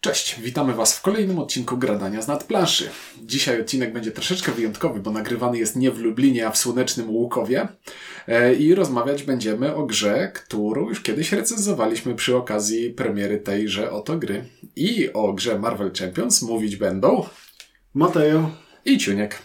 Cześć, witamy Was w kolejnym odcinku Gradania z nadplanszy. Dzisiaj odcinek będzie troszeczkę wyjątkowy, bo nagrywany jest nie w Lublinie, a w słonecznym Łukowie. E, I rozmawiać będziemy o grze, którą już kiedyś recenzowaliśmy przy okazji premiery tejże oto gry. I o grze Marvel Champions mówić będą Mateo i Ciuniek.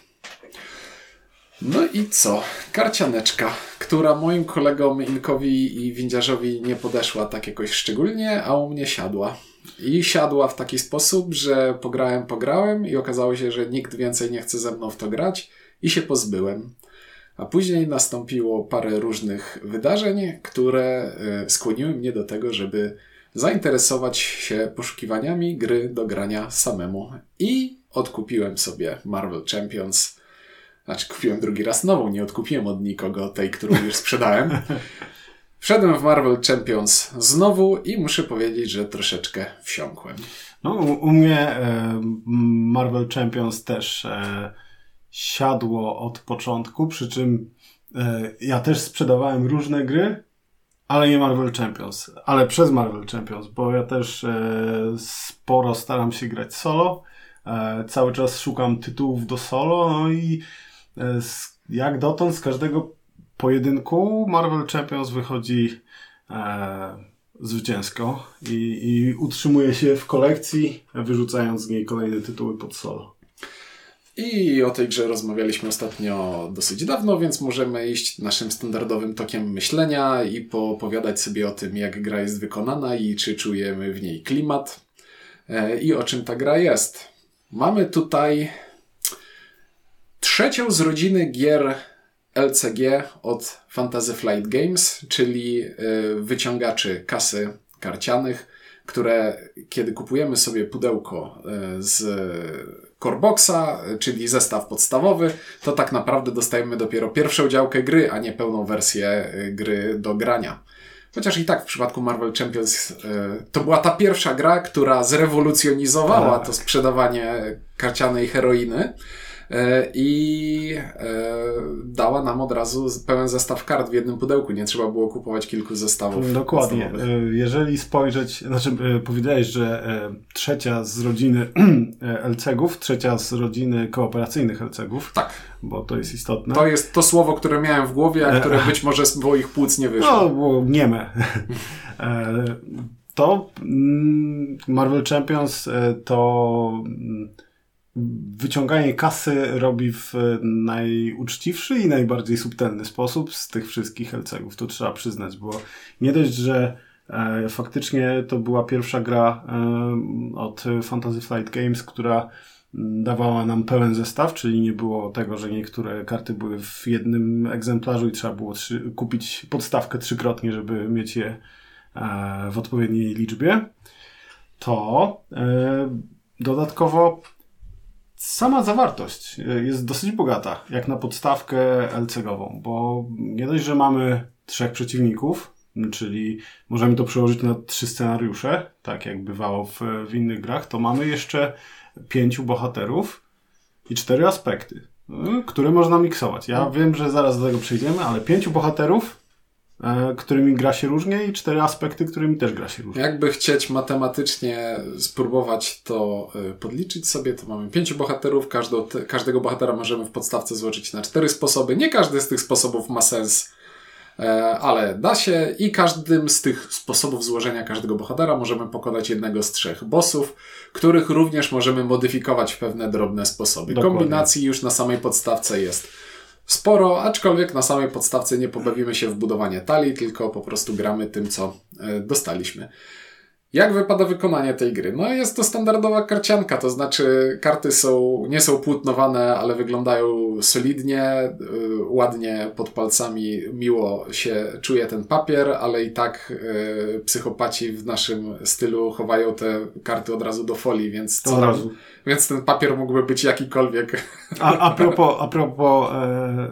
No i co? Karcianeczka, która moim kolegom Inkowi i Windziarzowi nie podeszła tak jakoś szczególnie, a u mnie siadła. I siadła w taki sposób, że pograłem, pograłem i okazało się, że nikt więcej nie chce ze mną w to grać i się pozbyłem. A później nastąpiło parę różnych wydarzeń, które e, skłoniły mnie do tego, żeby zainteresować się poszukiwaniami gry do grania samemu. I odkupiłem sobie Marvel Champions. Znaczy, kupiłem drugi raz nową, nie odkupiłem od nikogo tej, którą już sprzedałem. Wszedłem w Marvel Champions znowu i muszę powiedzieć, że troszeczkę wsiąkłem. No, u, mnie e, Marvel Champions też e, siadło od początku, przy czym e, ja też sprzedawałem różne gry, ale nie Marvel Champions, ale przez Marvel Champions, bo ja też sporo staram się grać solo. Cały czas szukam tytułów do solo, no i jak dotąd z każdego pojedynku Marvel Champions wychodzi e, zwycięsko i, i utrzymuje się w kolekcji, wyrzucając z niej kolejne tytuły pod solo. I o tej grze rozmawialiśmy ostatnio dosyć dawno, więc możemy iść naszym standardowym tokiem myślenia i poopowiadać sobie o tym, jak gra jest wykonana i czy czujemy w niej klimat e, i o czym ta gra jest. Mamy tutaj trzecią z rodziny gier LCG od Fantasy Flight Games, czyli y, wyciągaczy kasy karcianych, które kiedy kupujemy sobie pudełko y, z Coreboxa, czyli zestaw podstawowy, to tak naprawdę dostajemy dopiero pierwszą działkę gry, a nie pełną wersję y, gry do grania. Chociaż i tak w przypadku Marvel Champions to była ta pierwsza gra, która zrewolucjonizowała tak. to sprzedawanie karcianej heroiny. E, i e, dała nam od razu pełen zestaw kart w jednym pudełku. Nie trzeba było kupować kilku zestawów. Dokładnie. E, jeżeli spojrzeć, znaczy powiedziałeś, że trzecia z rodziny LCG-ów, trzecia z rodziny kooperacyjnych LCG-ów. Tak. Bo to jest istotne. To jest to słowo, które miałem w głowie, a które być może z moich płuc nie wyszło. No, było nieme. to mm, Marvel Champions to mm, wyciąganie kasy robi w najuczciwszy i najbardziej subtelny sposób z tych wszystkich LCG-ów. To trzeba przyznać, bo nie dość, że e, faktycznie to była pierwsza gra e, od Fantasy Flight Games, która dawała nam pełen zestaw, czyli nie było tego, że niektóre karty były w jednym egzemplarzu i trzeba było trzy, kupić podstawkę trzykrotnie, żeby mieć je e, w odpowiedniej liczbie. To dodatkowo sama zawartość e, jest dosyć bogata, jak na podstawkę LCG-ową, bo nie dość, że mamy trzech przeciwników, czyli możemy to przełożyć na trzy scenariusze, tak jak bywało w, w innych grach, to mamy jeszcze pięciu bohaterów i cztery aspekty, e, które można miksować. Ja wiem, że zaraz do tego przejdziemy, ale pięciu bohaterów którymi gra się różnie i cztery aspekty, którymi też gra się różnie. Jakby chcieć matematycznie spróbować to e, podliczyć sobie, to mamy pięciu bohaterów, każdo, każdego bohatera możemy w podstawce złożyć na cztery sposoby. Nie każdy z tych sposobów ma sens, e, ale da się i każdym z tych sposobów złożenia każdego bohatera możemy pokonać jednego z trzech bossów, których również możemy modyfikować w pewne drobne sposoby. Dokładnie. Kombinacji już na samej podstawce jest sporo, aczkolwiek na samej podstawce nie pobawimy się w budowanie talii, tylko po prostu gramy tym, co e, dostaliśmy. Jak wypada wykonanie tej gry? No jest to standardowa karcianka, to znaczy karty są, nie są płótnowane, ale wyglądają solidnie, yy, ładnie pod palcami, miło się czuje ten papier, ale i tak yy, psychopaci w naszym stylu chowają te karty od razu do folii, więc co nam, więc ten papier mógłby być jakikolwiek. A, a propos, a propos e,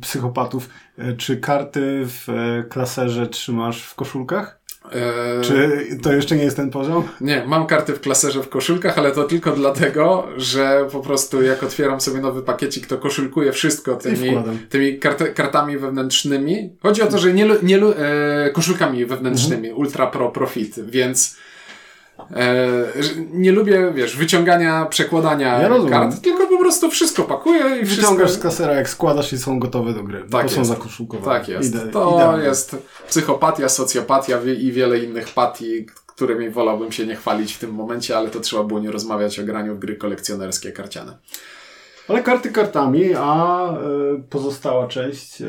psychopatów, e, czy karty w e, klaserze trzymasz w koszulkach? Eee, Czy to jeszcze nie jest ten poziom? Nie, mam karty w klaserze w koszulkach, ale to tylko dlatego, że po prostu jak otwieram sobie nowy pakiecik, to koszulkuję wszystko tymi, tymi kart kartami wewnętrznymi. Chodzi o to, że nie, nie e, koszulkami wewnętrznymi, mhm. Ultra Pro Profit, więc E, nie lubię, wiesz, wyciągania, przekładania Ja kart, tylko prostu wszystko pakuję i wszystko... Wyciągasz z kasera, jak składasz i są gotowe do gry. Tak to są jest. zakoszulkowane. Tak jest. Ide- to jest psychopatia, socjopatia i wiele innych patii, którymi wolałbym się nie chwalić w tym momencie, ale to trzeba było nie rozmawiać o graniu w gry kolekcjonerskie karciane. Ale karty kartami, a e, pozostała część. E,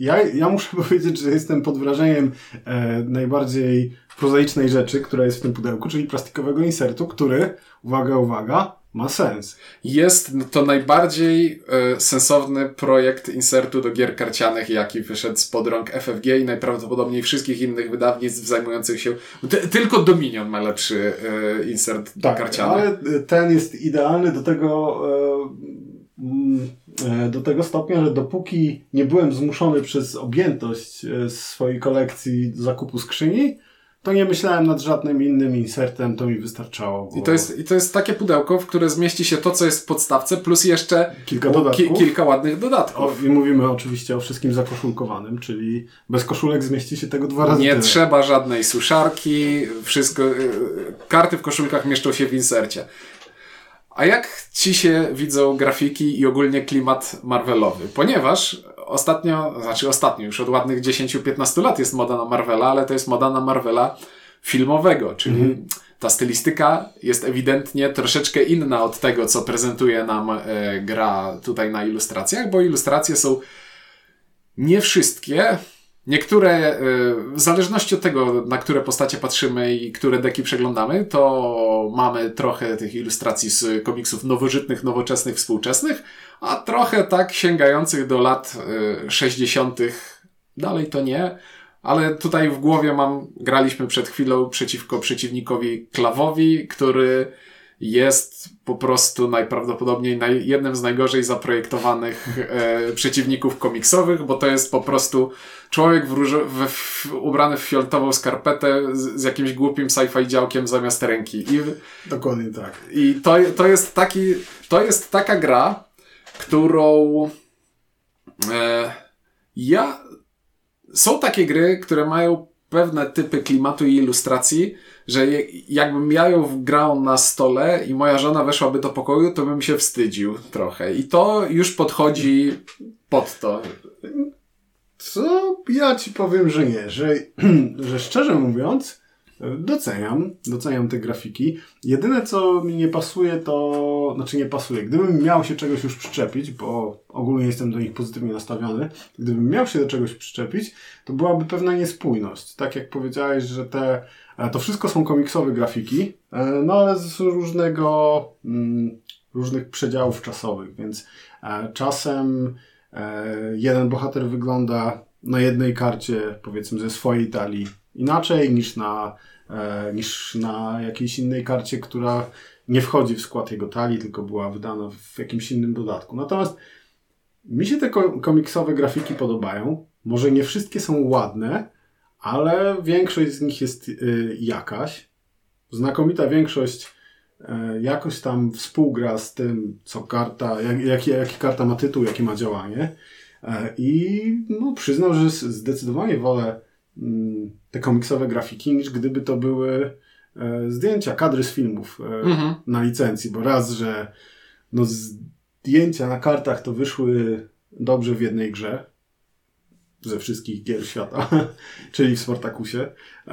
ja, ja muszę powiedzieć, że jestem pod wrażeniem e, najbardziej prozaicznej rzeczy, która jest w tym pudełku, czyli plastikowego insertu, który, uwaga, uwaga, ma sens. Jest to najbardziej e, sensowny projekt insertu do gier karcianych, jaki wyszedł spod rąk FFG i najprawdopodobniej wszystkich innych wydawnictw zajmujących się. Ty, tylko Dominion ma lepszy e, insert Tak, karciany. ale e, ten jest idealny do tego, e, do tego stopnia, że dopóki nie byłem zmuszony przez objętość swojej kolekcji zakupu skrzyni, to nie myślałem nad żadnym innym insertem, to mi wystarczało. I bo to, jest, I to jest takie pudełko, w które zmieści się to, co jest w podstawce, plus jeszcze Kilka ki, dodatków. kilka ładnych O, dodatków. I mówimy oczywiście o wszystkim zakoszulkowanym, czyli bez koszulek zmieści się tego dwa razy Nie tyle. trzeba żadnej suszarki, wszystko, y, karty w koszulkach mieszczą się w insercie. A jak ci się widzą grafiki i ogólnie klimat Marvelowy? Ponieważ ostatnio, znaczy ostatnio, już od ładnych 10-15 lat jest moda na Marvela, ale to jest moda na Marvela filmowego, czyli ta stylistyka jest ewidentnie troszeczkę inna od tego, co prezentuje nam e, gra tutaj na ilustracjach, bo ilustracje są nie wszystkie. Niektóre, y, w zależności od tego, na które postacie patrzymy i które deki przeglądamy, to mamy trochę tych ilustracji z komiksów nowożytnych, nowoczesnych, współczesnych, a trochę tak sięgających do lat y, 60. Dalej to nie, ale tutaj w głowie mam, graliśmy przed chwilą przeciwko przeciwnikowi Klawowi, który jest po prostu najprawdopodobniej naj, jednym z najgorzej zaprojektowanych e, przeciwników komiksowych, bo to jest po prostu człowiek w w, w, ubrany w fioletową skarpetę z, z jakimś głupim sci-fi działkiem zamiast ręki. I, Dokładnie tak. i to, to jest taki, to jest taka gra, którą e, ja są takie gry, które mają pewne typy klimatu i ilustracji, że jakbym ja ją grał na stole i moja żona weszłaby do pokoju, to bym się wstydził trochę. I to już podchodzi pod to. Co ja ci powiem, że nie, że, że szczerze mówiąc, doceniam, doceniam te grafiki. Jedyne co mi nie pasuje to, znaczy nie pasuje, gdybym miał się czegoś już przyczepić, bo ogólnie jestem do nich pozytywnie nastawiony, gdybym miał się do czegoś przyczepić, to byłaby pewna niespójność. Tak jak powiedziałeś, że te, to wszystko są komiksowe grafiki, e, no ale z różnego, mm, różnych przedziałów czasowych, więc e, czasem E, jeden bohater wygląda na jednej karcie, powiedzmy, ze swojej talii inaczej niż na, e, niż na jakiejś innej karcie, która nie wchodzi w skład jego talii, tylko była wydana w jakimś innym dodatku. Natomiast mi się te ko- komiksowe grafiki podobają. Może nie wszystkie są ładne, ale większość z nich jest y, jakaś. Znakomita większość e, jakoś tam współgra z tym, co karta, jak, jaki, jaki karta ma tytuł, jakie ma działanie. E, I no, przyznam, że zdecydowanie wolę mm, te komiksowe grafiki, niż gdyby to były e, zdjęcia, kadry z filmów e, Mhm. na licencji, bo raz, że no, zdjęcia na kartach to wyszły dobrze w jednej grze, ze wszystkich gier świata, czyli w Spartakusie. E,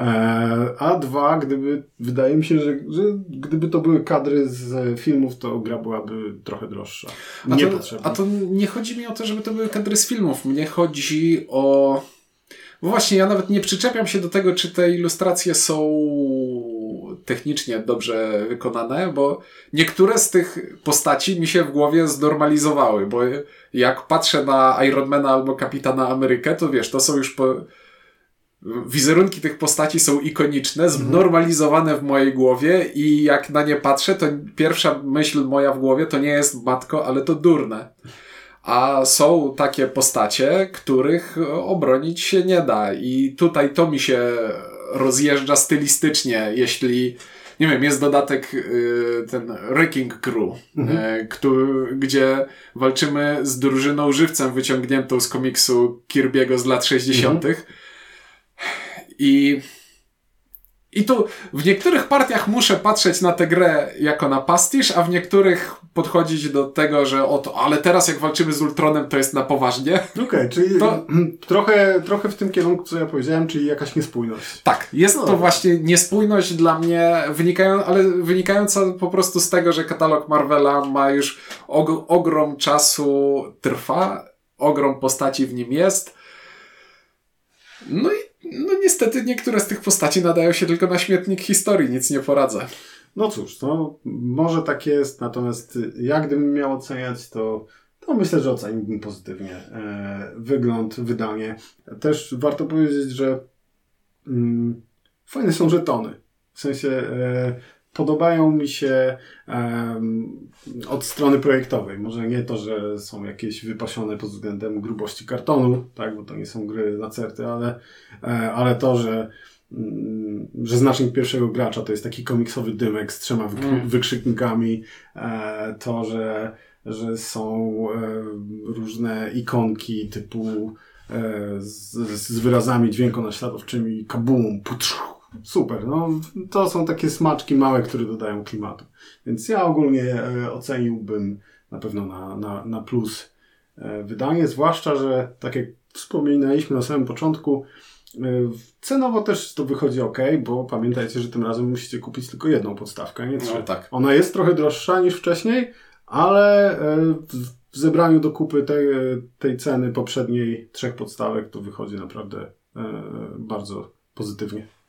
a dwa, gdyby, wydaje mi się, że, że gdyby to były kadry z filmów, to gra byłaby trochę droższa. A to, a to nie chodzi mi o to, żeby to były kadry z filmów. Mnie chodzi o. Bo właśnie ja nawet nie przyczepiam się do tego, czy te ilustracje są technicznie dobrze wykonane, bo niektóre z tych postaci mi się w głowie znormalizowały, bo jak patrzę na Ironmana albo Kapitana Amerykę, to wiesz, to są już po... Wizerunki tych postaci są ikoniczne, znormalizowane w mojej głowie i jak na nie patrzę, to pierwsza myśl moja w głowie to nie jest matko, ale to durne. A są takie postacie, których obronić się nie da. I tutaj to mi się rozjeżdża stylistycznie, jeśli, nie wiem, jest dodatek y, ten Wrecking Crew, y, który, gdzie walczymy z drużyną żywcem wyciągniętą z komiksu Kirby'ego z lat 60. I I tu w niektórych partiach muszę patrzeć na tę grę jako na pastisz, a w niektórych podchodzić do tego, że oto, ale teraz jak walczymy z Ultronem, to jest na poważnie. Okej, okay, czyli to... trochę, trochę w tym kierunku, co ja powiedziałem, czyli jakaś niespójność. Tak, jest no. to właśnie niespójność dla mnie, wynikają, ale wynikająca po prostu z tego, że katalog Marvela ma już og ogrom czasu trwa, ogrom postaci w nim jest. No i niestety niektóre z tych postaci nadają się tylko na śmietnik historii, nic nie poradzę. No cóż, no może tak jest, natomiast jak gdybym miał oceniać, to, to myślę, że oceniłbym pozytywnie e, wygląd, wydanie. Też warto powiedzieć, że mm, fajne są żetony. W sensie e, podobają mi się um, od strony projektowej. Może nie to, że są jakieś wypasione pod względem grubości kartonu, tak, bo to nie są gry na certy, ale, e, ale to, że mm, że znacznik pierwszego gracza to jest taki komiksowy dymek z trzema mm. wykrzyknikami, e, to, że, że są e, różne ikonki typu z, z wyrazami dźwiękonaśladowczymi kabum, putru, super. No, to są takie smaczki małe, które dodają klimatu. Więc ja ogólnie e, oceniłbym na pewno na, na, na plus e, wydanie, zwłaszcza, że tak jak wspominaliśmy na samym początku, e, cenowo też to wychodzi ok, bo pamiętajcie, że tym razem musicie kupić tylko jedną podstawkę, nie No, tak. Ona jest trochę droższa niż wcześniej, ale w zebraniu do kupy tej, tej ceny poprzedniej trzech podstawek to wychodzi naprawdę bardzo pozytywnie.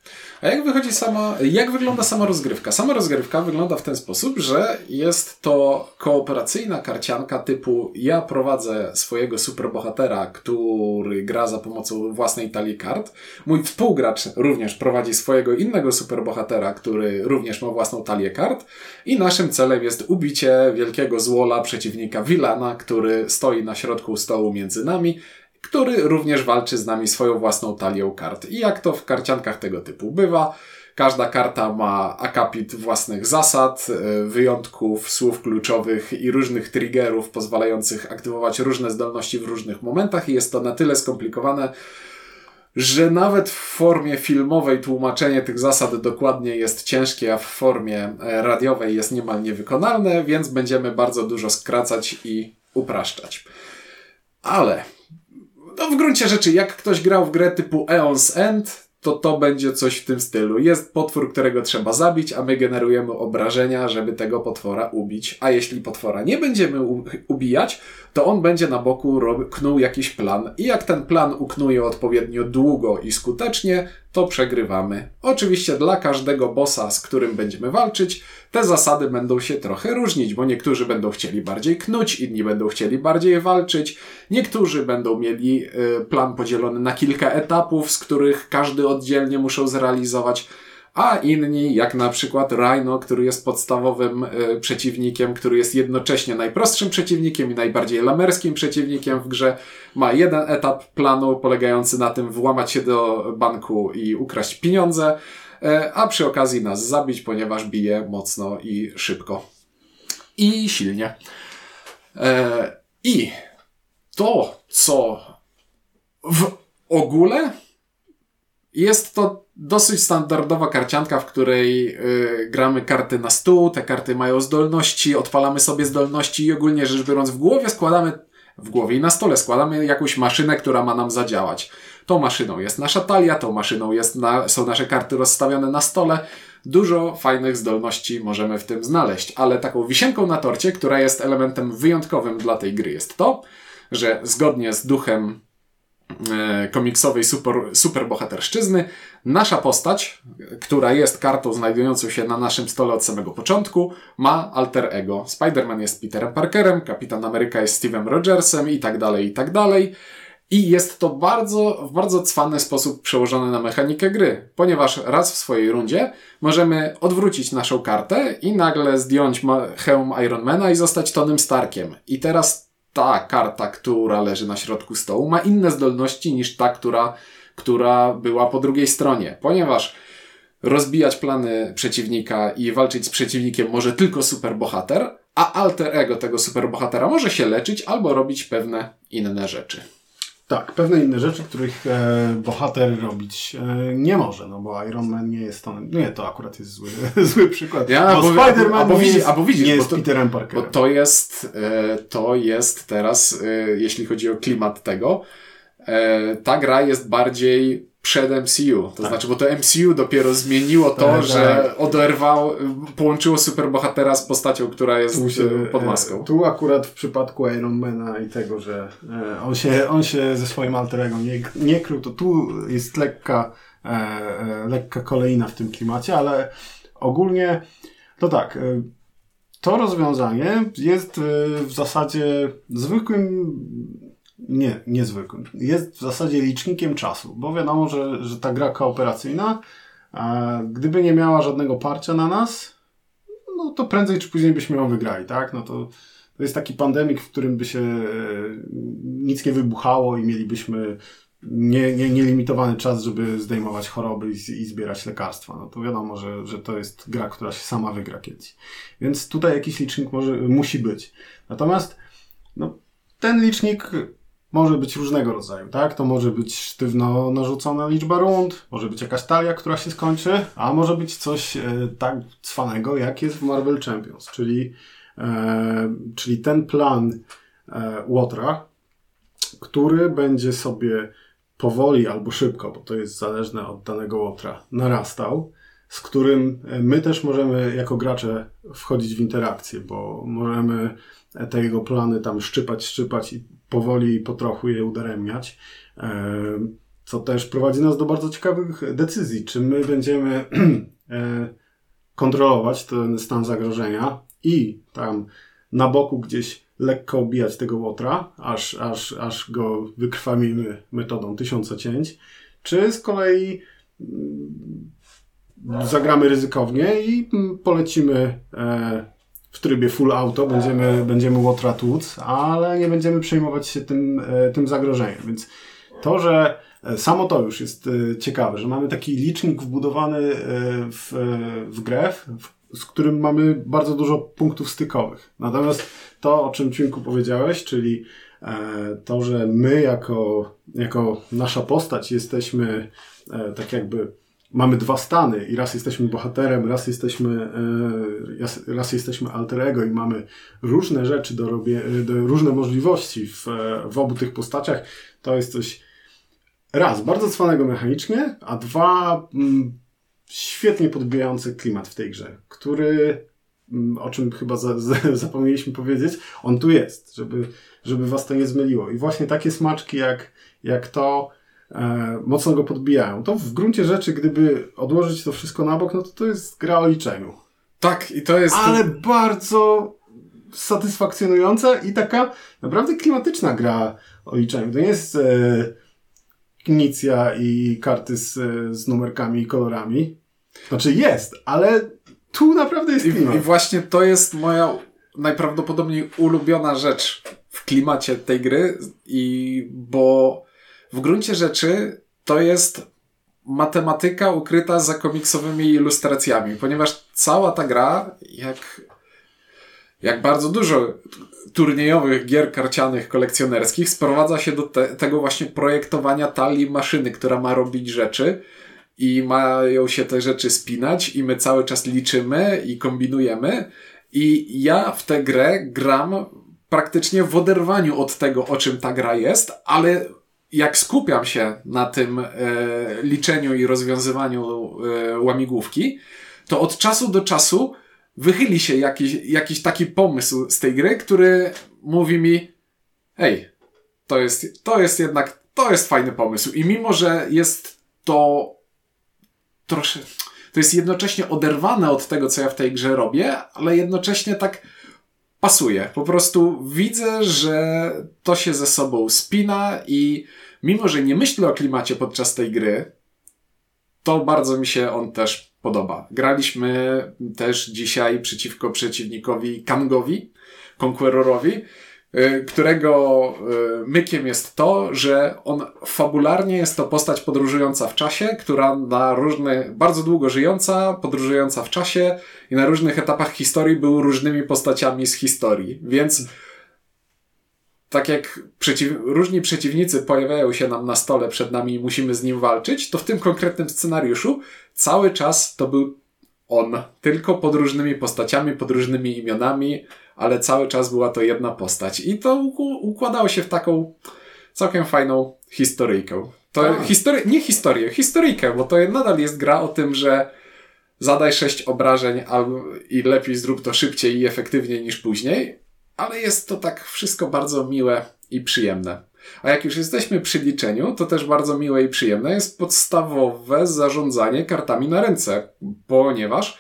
A jak wychodzi sama, jak wygląda sama rozgrywka? Sama rozgrywka wygląda w ten sposób, że jest to kooperacyjna karcianka typu ja prowadzę swojego superbohatera, który gra za pomocą własnej talii kart. Mój współgracz również prowadzi swojego innego superbohatera, który również ma własną talię kart. I naszym celem jest ubicie wielkiego złola przeciwnika Wilana, który stoi na środku stołu między nami który również walczy z nami swoją własną talią kart. I jak to w karciankach tego typu bywa, Każda karta ma akapit własnych zasad, e, wyjątków, słów kluczowych i różnych triggerów pozwalających aktywować różne zdolności w różnych momentach i jest to na tyle skomplikowane, że nawet w formie filmowej tłumaczenie tych zasad dokładnie jest ciężkie, a w formie e, radiowej jest niemal niewykonalne, więc będziemy bardzo dużo skracać i upraszczać. Ale no w gruncie rzeczy, jak ktoś grał w grę typu Eon's End, to to będzie coś w tym stylu. Jest potwór, którego trzeba zabić, a my generujemy obrażenia, żeby tego potwora ubić. A jeśli potwora nie będziemy ubijać, to on będzie na boku knuł jakiś plan. I jak ten plan uknuje odpowiednio długo i skutecznie, to przegrywamy. Oczywiście dla każdego bossa, z którym będziemy walczyć, te zasady będą się trochę różnić, bo niektórzy będą chcieli bardziej knuć, inni będą chcieli bardziej walczyć, niektórzy będą mieli y, plan podzielony na kilka etapów, z których każdy oddzielnie muszą zrealizować a inni, jak na przykład Rhino, który jest podstawowym y, przeciwnikiem, który jest jednocześnie najprostszym przeciwnikiem i najbardziej lamerskim przeciwnikiem w grze, ma jeden etap planu polegający na tym włamać się do banku i ukraść pieniądze, y, a przy okazji nas zabić, ponieważ bije mocno i szybko. I silnie. Y, I to, co w ogóle jest to dosyć standardowa karcianka, w której yy, gramy karty na stół, te karty mają zdolności, odpalamy sobie zdolności i ogólnie rzecz biorąc w głowie składamy, w głowie i na stole składamy jakąś maszynę, która ma nam zadziałać. Tą maszyną jest nasza talia, tą maszyną jest na, są nasze karty rozstawione na stole. Dużo fajnych zdolności możemy w tym znaleźć, ale taką wisienką na torcie, która jest elementem wyjątkowym dla tej gry jest to, że zgodnie z duchem komiksowej super, superbohaterszczyzny. Nasza postać, która jest kartą znajdującą się na naszym stole od samego początku, ma alter ego. Spider-Man jest Peterem Parkerem, Kapitan Ameryka jest Steve'em Rogersem i tak dalej, i tak dalej. I jest to bardzo, w bardzo cwany sposób przełożone na mechanikę gry, ponieważ raz w swojej rundzie możemy odwrócić naszą kartę i nagle zdjąć hełm Ironmana i zostać Tonym Starkiem. I teraz ta karta, która leży na środku stołu, ma inne zdolności niż ta, która, która była po drugiej stronie, ponieważ rozbijać plany przeciwnika i walczyć z przeciwnikiem może tylko superbohater, a alter ego tego superbohatera może się leczyć albo robić pewne inne rzeczy. Tak, pewne inne rzeczy, których e, bohater robić e, nie może, no bo Iron Man nie jest to, nie, to akurat jest zły, zły przykład. Ja, bo bo, Spider-Man albo, nie jest, albo widzisz, nie bo jest to, Peterem bo Parkerem. to jest, e, to jest teraz, e, jeśli chodzi o klimat tego, e, ta gra jest bardziej przed MCU. To Tak. znaczy, bo to MCU dopiero zmieniło to, Tak, że oderwał, połączyło superbohatera z postacią, która jest Tu, się, e, pod maską. e, tu akurat w przypadku Ironmana i tego, że e, on, się, on się ze swoim alterego nie, nie krył, to tu jest lekka, e, e, lekka kolejna w tym klimacie, ale ogólnie to tak. To rozwiązanie jest w zasadzie zwykłym nie, niezwykłym. Jest w zasadzie licznikiem czasu, bo wiadomo, że, że ta gra kooperacyjna, gdyby nie miała żadnego parcia na nas, no to prędzej czy później byśmy ją wygrali, tak? No to, to jest taki pandemik, w którym by się e, nic nie wybuchało i mielibyśmy nie, nie, nielimitowany czas, żeby zdejmować choroby i, i zbierać lekarstwa. No to wiadomo, że, że to jest gra, która się sama wygra kiedyś. Więc tutaj jakiś licznik może, musi być. Natomiast no, ten licznik może być różnego rodzaju, tak? To może być sztywno narzucona liczba rund, może być jakaś talia, która się skończy, a może być coś e, tak cwanego, jak jest w Marvel Champions, czyli, e, czyli ten plan e, Łotra, który będzie sobie powoli albo szybko, bo to jest zależne od danego Łotra, narastał, z którym e, my też możemy jako gracze wchodzić w interakcję, bo możemy te jego plany tam szczypać, szczypać i powoli i po trochu je udaremniać. E, Co też prowadzi nas do bardzo ciekawych decyzji. Czy my będziemy e, kontrolować ten stan zagrożenia i tam na boku gdzieś lekko obijać tego łotra, aż, aż, aż go wykrwawimy metodą tysiąca cięć, czy z kolei mm, zagramy ryzykownie i mm, polecimy e, w trybie full auto, będziemy, będziemy łotra tłuc, ale nie będziemy przejmować się tym, e, tym zagrożeniem. Więc to, że e, samo to już jest e, ciekawe, że mamy taki licznik wbudowany w, w grę, z którym mamy bardzo dużo punktów stykowych. Natomiast to, o czym Ciunku powiedziałeś, czyli to, że my jako, jako nasza postać jesteśmy tak jakby mamy dwa stany i raz jesteśmy bohaterem, raz jesteśmy, e, raz, jesteśmy alter ego i mamy różne rzeczy do robienia, różne możliwości w, e, w obu tych postaciach, to jest coś raz, bardzo cwanego mechanicznie, a dwa, mm, świetnie podbijający klimat w tej grze, który, mm, o czym chyba za, za, zapomnieliśmy powiedzieć, on tu jest, żeby, żeby was to nie zmyliło. I właśnie takie smaczki jak, jak to, mocno go podbijają. To w gruncie rzeczy, gdyby odłożyć to wszystko na bok, no to to jest gra o liczeniu. Tak, i to jest... Ale bardzo satysfakcjonująca i taka naprawdę klimatyczna gra o liczeniu. To nie jest e, knicja i karty z, z numerkami i kolorami. Znaczy jest, ale tu naprawdę jest I, klimat. I właśnie to jest moja najprawdopodobniej ulubiona rzecz w klimacie tej gry, i bo w gruncie rzeczy to jest matematyka ukryta za komiksowymi ilustracjami, ponieważ cała ta gra, jak, jak bardzo dużo turniejowych gier karcianych kolekcjonerskich, sprowadza się do te, tego właśnie projektowania talii maszyny, która ma robić rzeczy i mają się te rzeczy spinać i my cały czas liczymy i kombinujemy. I ja w tę grę gram praktycznie w oderwaniu od tego, o czym ta gra jest, ale jak skupiam się na tym e, liczeniu i rozwiązywaniu e, łamigłówki, to od czasu do czasu wychyli się jakiś, jakiś taki pomysł z tej gry, który mówi mi, hej, to jest, to jest jednak, to jest fajny pomysł. I mimo, że jest to trosze, to jest jednocześnie oderwane od tego, co ja w tej grze robię, ale jednocześnie tak pasuje. Po prostu widzę, że to się ze sobą spina i mimo, że nie myślę o klimacie podczas tej gry, to bardzo mi się on też podoba. Graliśmy też dzisiaj przeciwko przeciwnikowi Kangowi, Conquerorowi, którego y, mykiem jest to, że on fabularnie jest to postać podróżująca w czasie, która na różne, bardzo długo żyjąca, podróżująca w czasie i na różnych etapach historii był różnymi postaciami z historii. Więc tak jak przeciw, różni przeciwnicy pojawiają się nam na stole przed nami i musimy z nim walczyć, to w tym konkretnym scenariuszu cały czas to był on. Tylko pod różnymi postaciami, pod różnymi imionami, ale cały czas była to jedna postać. I to układało się w taką całkiem fajną historyjkę. To tak. history, nie historię, historyjkę, bo to nadal jest gra o tym, że zadaj sześć obrażeń i lepiej zrób to szybciej i efektywniej niż później, ale jest to tak wszystko bardzo miłe i przyjemne. A jak już jesteśmy przy liczeniu, to też bardzo miłe i przyjemne jest podstawowe zarządzanie kartami na ręce, ponieważ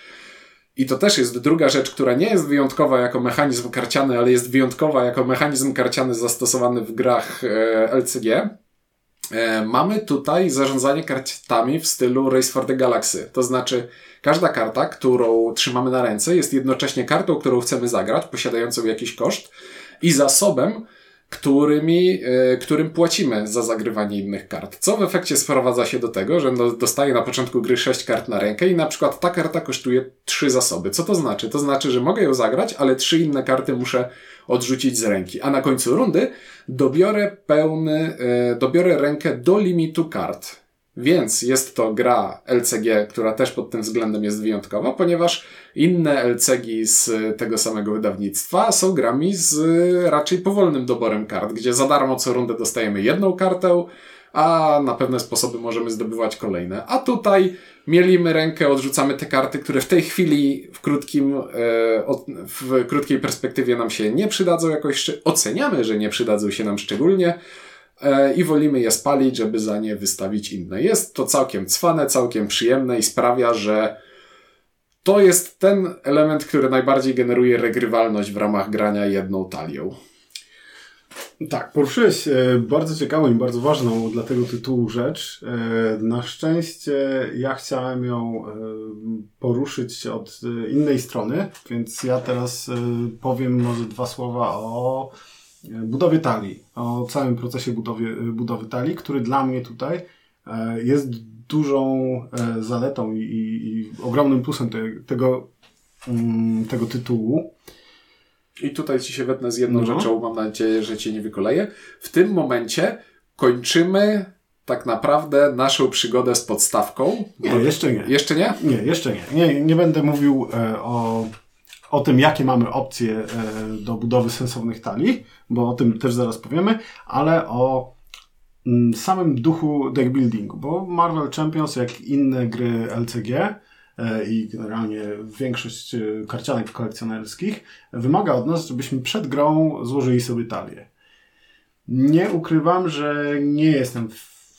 i to też jest druga rzecz, która nie jest wyjątkowa jako mechanizm karciany, ale jest wyjątkowa jako mechanizm karciany zastosowany w grach e, LCG. E, mamy tutaj zarządzanie kartami w stylu Race for the Galaxy. To znaczy, każda karta, którą trzymamy na ręce, jest jednocześnie kartą, którą chcemy zagrać, posiadającą jakiś koszt i zasobem, którymi, e, którym płacimy za zagrywanie innych kart. Co w efekcie sprowadza się do tego, że no, dostaję na początku gry 6 kart na rękę i na przykład ta karta kosztuje 3 zasoby. Co to znaczy? To znaczy, że mogę ją zagrać, ale 3 inne karty muszę odrzucić z ręki. A na końcu rundy dobiorę pełny, e, dobiorę rękę do limitu kart. Więc jest to gra LCG, która też pod tym względem jest wyjątkowa, ponieważ inne LCG z tego samego wydawnictwa są grami z raczej powolnym doborem kart, gdzie za darmo co rundę dostajemy jedną kartę, a na pewne sposoby możemy zdobywać kolejne. A tutaj mielimy rękę, odrzucamy te karty, które w tej chwili w krótkim, e, w krótkiej perspektywie nam się nie przydadzą jakoś, oceniamy, że nie przydadzą się nam szczególnie, i wolimy je spalić, żeby za nie wystawić inne. Jest to całkiem cwane, całkiem przyjemne i sprawia, że to jest ten element, który najbardziej generuje regrywalność w ramach grania jedną talią. Tak, poruszyłeś e, bardzo ciekawą i bardzo ważną dla tego tytułu rzecz. E, na szczęście ja chciałem ją poruszyć od innej strony, więc ja teraz powiem może dwa słowa o budowie talii, o całym procesie budowy, budowy talii, który dla mnie tutaj e, jest dużą e, zaletą i, i, i ogromnym plusem te, tego, mm, tego tytułu. I tutaj ci się wetnę z jedną no. rzeczą, mam nadzieję, że cię nie wykoleję. W tym momencie kończymy tak naprawdę naszą przygodę z podstawką. Nie, jeszcze nie. Jeszcze nie? Nie, jeszcze nie. Nie, nie będę mówił e, o o tym, jakie mamy opcje e, do budowy sensownych talii, bo o tym też zaraz powiemy, ale o mm, samym duchu deckbuildingu, bo Marvel Champions, jak inne gry LCG e, i generalnie większość e, karcianek kolekcjonerskich, wymaga od nas, żebyśmy przed grą złożyli sobie talię. Nie ukrywam, że nie jestem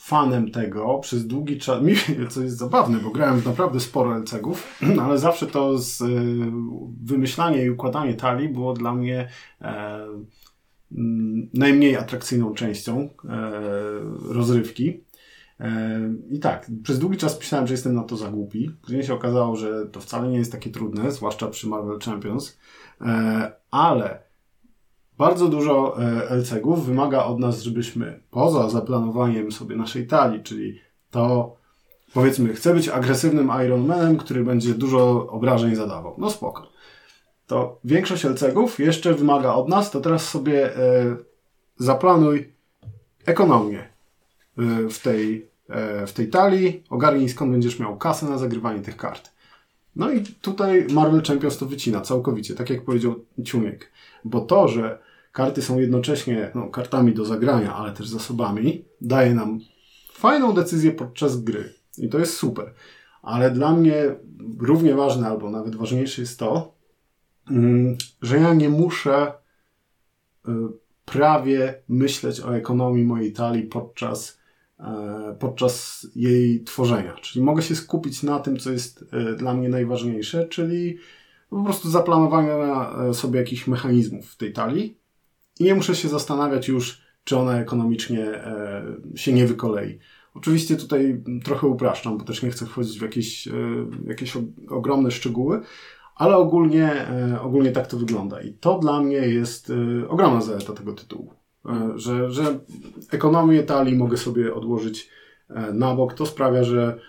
fanem tego przez długi czas, co jest zabawne, bo grałem naprawdę sporo LCG-ów, ale zawsze to z, y, wymyślanie i układanie talii było dla mnie e, mm, najmniej atrakcyjną częścią e, rozrywki. E, I tak, przez długi czas myślałem, że jestem na to za głupi. Później się okazało, że to wcale nie jest takie trudne, zwłaszcza przy Marvel Champions, e, ale bardzo dużo e, LCG-ów wymaga od nas, żebyśmy poza zaplanowaniem sobie naszej talii, czyli to powiedzmy, chcę być agresywnym Ironmanem, który będzie dużo obrażeń zadawał. No spoko. To większość LCG-ów jeszcze wymaga od nas, to teraz sobie e, zaplanuj ekonomię e, w, tej, w tej talii, ogarnij skąd będziesz miał kasę na zagrywanie tych kart. No i tutaj Marvel Champions to wycina całkowicie, tak jak powiedział Ciuniek. Bo to, że karty są jednocześnie no, kartami do zagrania, ale też zasobami, daje nam fajną decyzję podczas gry. I to jest super. Ale dla mnie równie ważne, albo nawet ważniejsze jest to, mm, że ja nie muszę y, prawie myśleć o ekonomii mojej talii podczas, e, podczas jej tworzenia. Czyli mogę się skupić na tym, co jest e, dla mnie najważniejsze, czyli po prostu zaplanowania e, sobie jakichś mechanizmów w tej talii i nie muszę się zastanawiać już, czy ona ekonomicznie e, się nie wykolei. Oczywiście tutaj trochę upraszczam, bo też nie chcę wchodzić w jakieś, e, jakieś ogromne szczegóły, ale ogólnie, ogólnie tak to wygląda. I to dla mnie jest ogromna zaleta tego tytułu. Że, że ekonomię talii mogę sobie odłożyć na bok. To sprawia, że,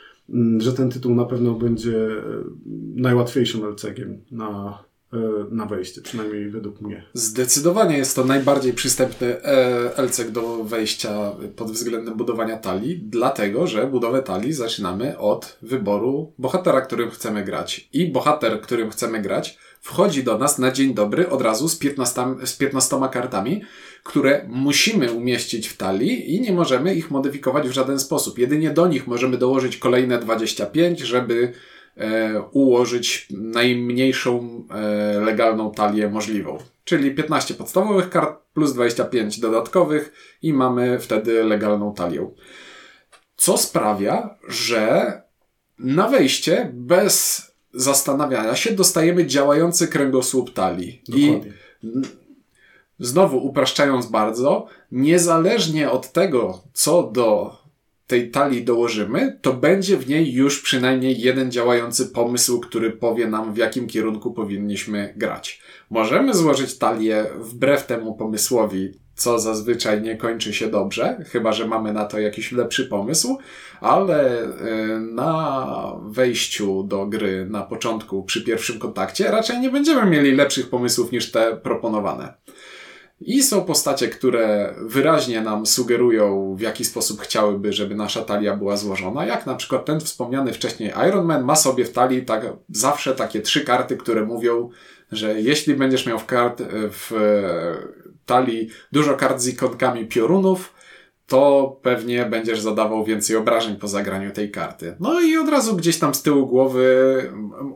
że ten tytuł na pewno będzie najłatwiejszym LCG-iem na, na wejście, przynajmniej według mnie. Zdecydowanie jest to najbardziej przystępny e, LCG do wejścia pod względem budowania talii, dlatego że budowę talii zaczynamy od wyboru bohatera, którym chcemy grać. I bohater, którym chcemy grać, wchodzi do nas na dzień dobry od razu z 15, z 15 kartami, które musimy umieścić w talii i nie możemy ich modyfikować w żaden sposób. Jedynie do nich możemy dołożyć kolejne 25, żeby e, ułożyć najmniejszą e, legalną talię możliwą. Czyli 15 podstawowych kart plus 25 dodatkowych i mamy wtedy legalną talię. Co sprawia, że na wejście bez zastanawiania się dostajemy działający kręgosłup talii. Dokładnie. I znowu upraszczając bardzo, niezależnie od tego, co do tej talii dołożymy, to będzie w niej już przynajmniej jeden działający pomysł, który powie nam, w jakim kierunku powinniśmy grać. Możemy złożyć talię wbrew temu pomysłowi, co zazwyczaj nie kończy się dobrze, chyba że mamy na to jakiś lepszy pomysł, ale y, na wejściu do gry na początku, przy pierwszym kontakcie, raczej nie będziemy mieli lepszych pomysłów niż te proponowane. I są postacie, które wyraźnie nam sugerują, w jaki sposób chciałyby, żeby nasza talia była złożona. Jak na przykład ten wspomniany wcześniej Iron Man ma sobie w talii tak, zawsze takie trzy karty, które mówią, że jeśli będziesz miał w, kart, w talii dużo kart z ikonkami piorunów, to pewnie będziesz zadawał więcej obrażeń po zagraniu tej karty. No i od razu gdzieś tam z tyłu głowy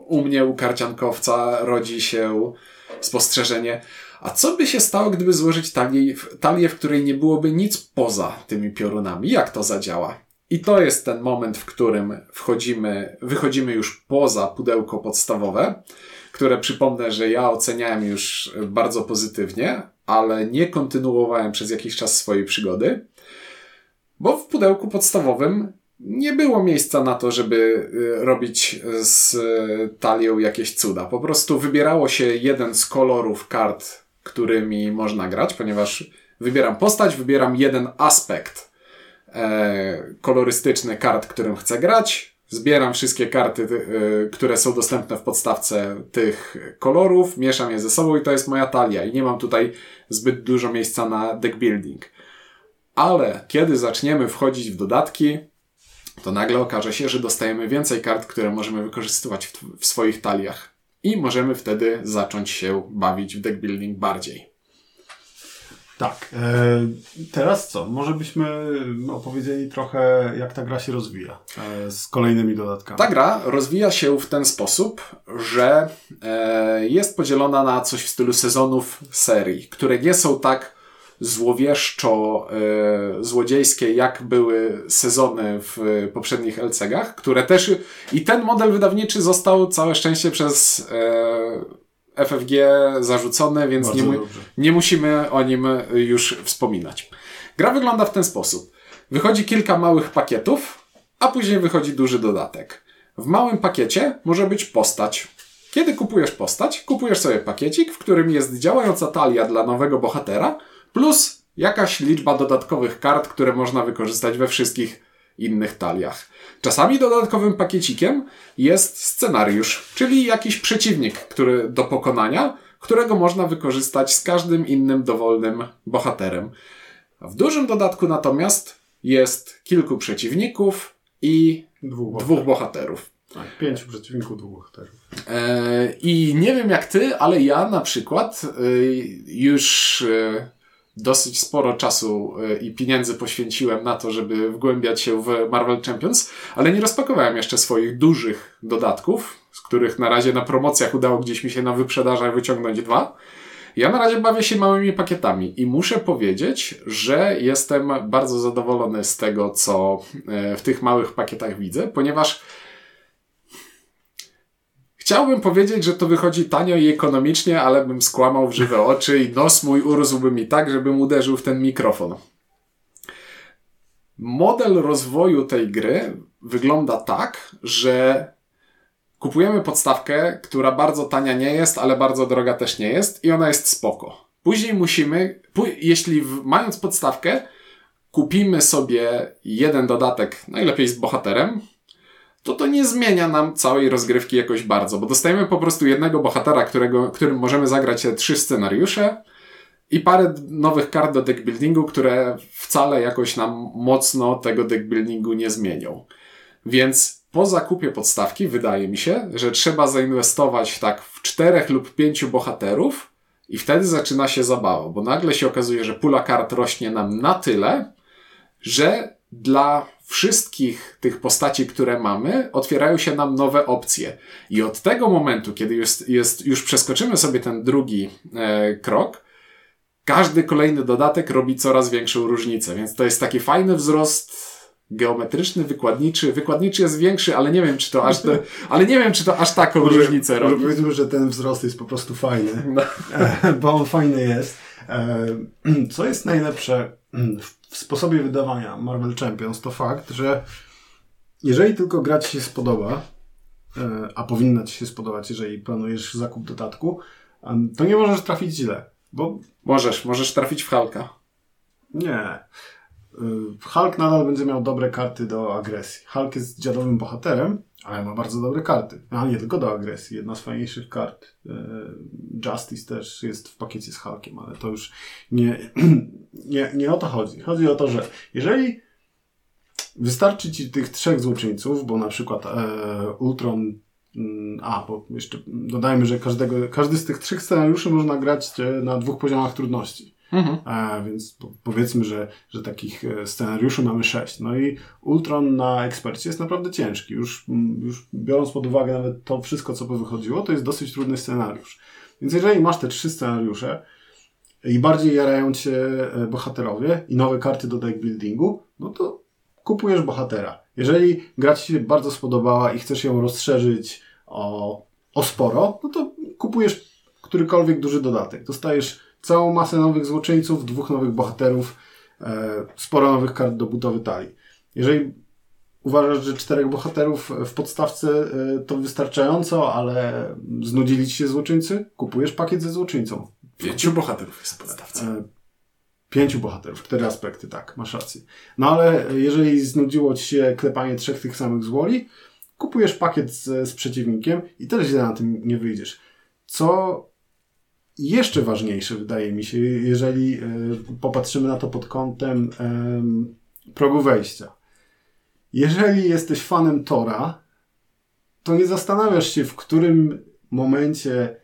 u mnie, u karciankowca rodzi się spostrzeżenie, a co by się stało, gdyby złożyć talię, talię, w której nie byłoby nic poza tymi piorunami? Jak to zadziała? I to jest ten moment, w którym wchodzimy, wychodzimy już poza pudełko podstawowe, które przypomnę, że ja oceniałem już bardzo pozytywnie, ale nie kontynuowałem przez jakiś czas swojej przygody, bo w pudełku podstawowym nie było miejsca na to, żeby y, robić z talią jakieś cuda. Po prostu wybierało się jeden z kolorów kart którymi można grać, ponieważ wybieram postać, wybieram jeden aspekt e, kolorystyczny kart, którym chcę grać, zbieram wszystkie karty, które są dostępne w podstawce tych kolorów, mieszam je ze sobą i to jest moja talia i nie mam tutaj zbyt dużo miejsca na deck building. Ale kiedy zaczniemy wchodzić w dodatki, to nagle okaże się, że dostajemy więcej kart, które możemy wykorzystywać w, w swoich taliach i możemy wtedy zacząć się bawić w deck building bardziej. Tak. E, teraz co? Może byśmy opowiedzieli trochę, jak ta gra się rozwija e, z kolejnymi dodatkami. Ta gra rozwija się w ten sposób, że e, jest podzielona na coś w stylu sezonów serii, które nie są tak złowieszczo e, złodziejskie, jak były sezony w poprzednich LCG-ach, które też i ten model wydawniczy został całe szczęście przez e, FFG zarzucony, więc nie, mu, nie musimy o nim już wspominać. Gra wygląda w ten sposób. Wychodzi kilka małych pakietów, a później wychodzi duży dodatek. W małym pakiecie może być postać. Kiedy kupujesz postać, kupujesz sobie pakiecik, w którym jest działająca talia dla nowego bohatera, plus jakaś liczba dodatkowych kart, które można wykorzystać we wszystkich innych taliach. Czasami dodatkowym pakiecikiem jest scenariusz, czyli jakiś przeciwnik, który do pokonania, którego można wykorzystać z każdym innym dowolnym bohaterem. W dużym dodatku natomiast jest kilku przeciwników i dwóch bohaterów. Dwóch bohaterów. Tak, pięciu przeciwników, dwóch bohaterów. E, I nie wiem jak ty, ale ja na przykład e, już e, dosyć sporo czasu e, i pieniędzy poświęciłem na to, żeby wgłębiać się w Marvel Champions, ale nie rozpakowałem jeszcze swoich dużych dodatków, z których na razie na promocjach udało gdzieś mi się na wyprzedażach wyciągnąć dwa. Ja na razie bawię się małymi pakietami i muszę powiedzieć, że jestem bardzo zadowolony z tego, co e, w tych małych pakietach widzę, ponieważ Chciałbym powiedzieć, że to wychodzi tanio i ekonomicznie, ale bym skłamał w żywe oczy i nos mój urósłby mi tak, żebym uderzył w ten mikrofon. Model rozwoju tej gry wygląda tak, że kupujemy podstawkę, która bardzo tania nie jest, ale bardzo droga też nie jest i ona jest spoko. Później musimy, jeśli mając podstawkę, kupimy sobie jeden dodatek, najlepiej z bohaterem, to to nie zmienia nam całej rozgrywki jakoś bardzo, bo dostajemy po prostu jednego bohatera, którego, którym możemy zagrać trzy scenariusze i parę nowych kart do deckbuildingu, które wcale jakoś nam mocno tego deckbuildingu nie zmienią. Więc po zakupie podstawki wydaje mi się, że trzeba zainwestować tak w czterech lub pięciu bohaterów i wtedy zaczyna się zabawa, bo nagle się okazuje, że pula kart rośnie nam na tyle, że dla wszystkich tych postaci, które mamy, otwierają się nam nowe opcje. I od tego momentu, kiedy jest, jest już przeskoczymy sobie ten drugi e, krok, każdy kolejny dodatek robi coraz większą różnicę. Więc to jest taki fajny wzrost geometryczny, wykładniczy. Wykładniczy jest większy, ale nie wiem, czy to aż, te, ale nie wiem, czy to aż taką może, różnicę robi. Powiedzmy, że ten wzrost jest po prostu fajny, no. bo on fajny jest. E, co jest najlepsze w sposobie wydawania Marvel Champions, to fakt, że jeżeli tylko gra Ci się spodoba, e, a powinna Ci się spodobać, jeżeli planujesz zakup dodatku, to nie możesz trafić źle. Bo... Możesz, możesz trafić w Hulka. Nie. Y, Hulk nadal będzie miał dobre karty do agresji. Hulk jest dziadowym bohaterem, ale ma bardzo dobre karty. A nie tylko do agresji. Jedna z fajniejszych kart. Y, Justice też jest w pakiecie z Hulkiem, ale to już nie, nie, nie o to chodzi. Chodzi o to, że jeżeli wystarczy ci tych trzech złoczyńców, bo na przykład e, Ultron mm, a, bo jeszcze dodajmy, że każdego, każdy z tych trzech scenariuszy można grać e, na dwóch poziomach trudności. Mhm. A, więc powiedzmy, że, że takich e, scenariuszy mamy sześć. No i Ultron na ekspercie jest naprawdę ciężki. Już, już biorąc pod uwagę nawet to wszystko, co wychodziło, to jest dosyć trudny scenariusz. Więc jeżeli masz te trzy scenariusze i bardziej jarają cię e, bohaterowie i nowe karty do deck buildingu, no to kupujesz bohatera. Jeżeli gra ci się bardzo spodobała i chcesz ją rozszerzyć o, o sporo, no to kupujesz którykolwiek duży dodatek. Dostajesz całą masę nowych złoczyńców, dwóch nowych bohaterów, e, sporo nowych kart do budowy talii. Jeżeli uważasz, że czterech bohaterów w podstawce e, to wystarczająco, ale znudzili ci się złoczyńcy, kupujesz pakiet ze złoczyńcą. Pięciu bohaterów jest w podstawce. E, pięciu bohaterów, cztery aspekty, tak, masz rację. No ale jeżeli znudziło ci się klepanie trzech tych samych złoli, kupujesz pakiet z, z przeciwnikiem i też źle na tym nie wyjdziesz. Co jeszcze ważniejsze, wydaje mi się, jeżeli e, popatrzymy na to pod kątem progu wejścia. Jeżeli jesteś fanem Tora, to nie zastanawiasz się, w którym momencie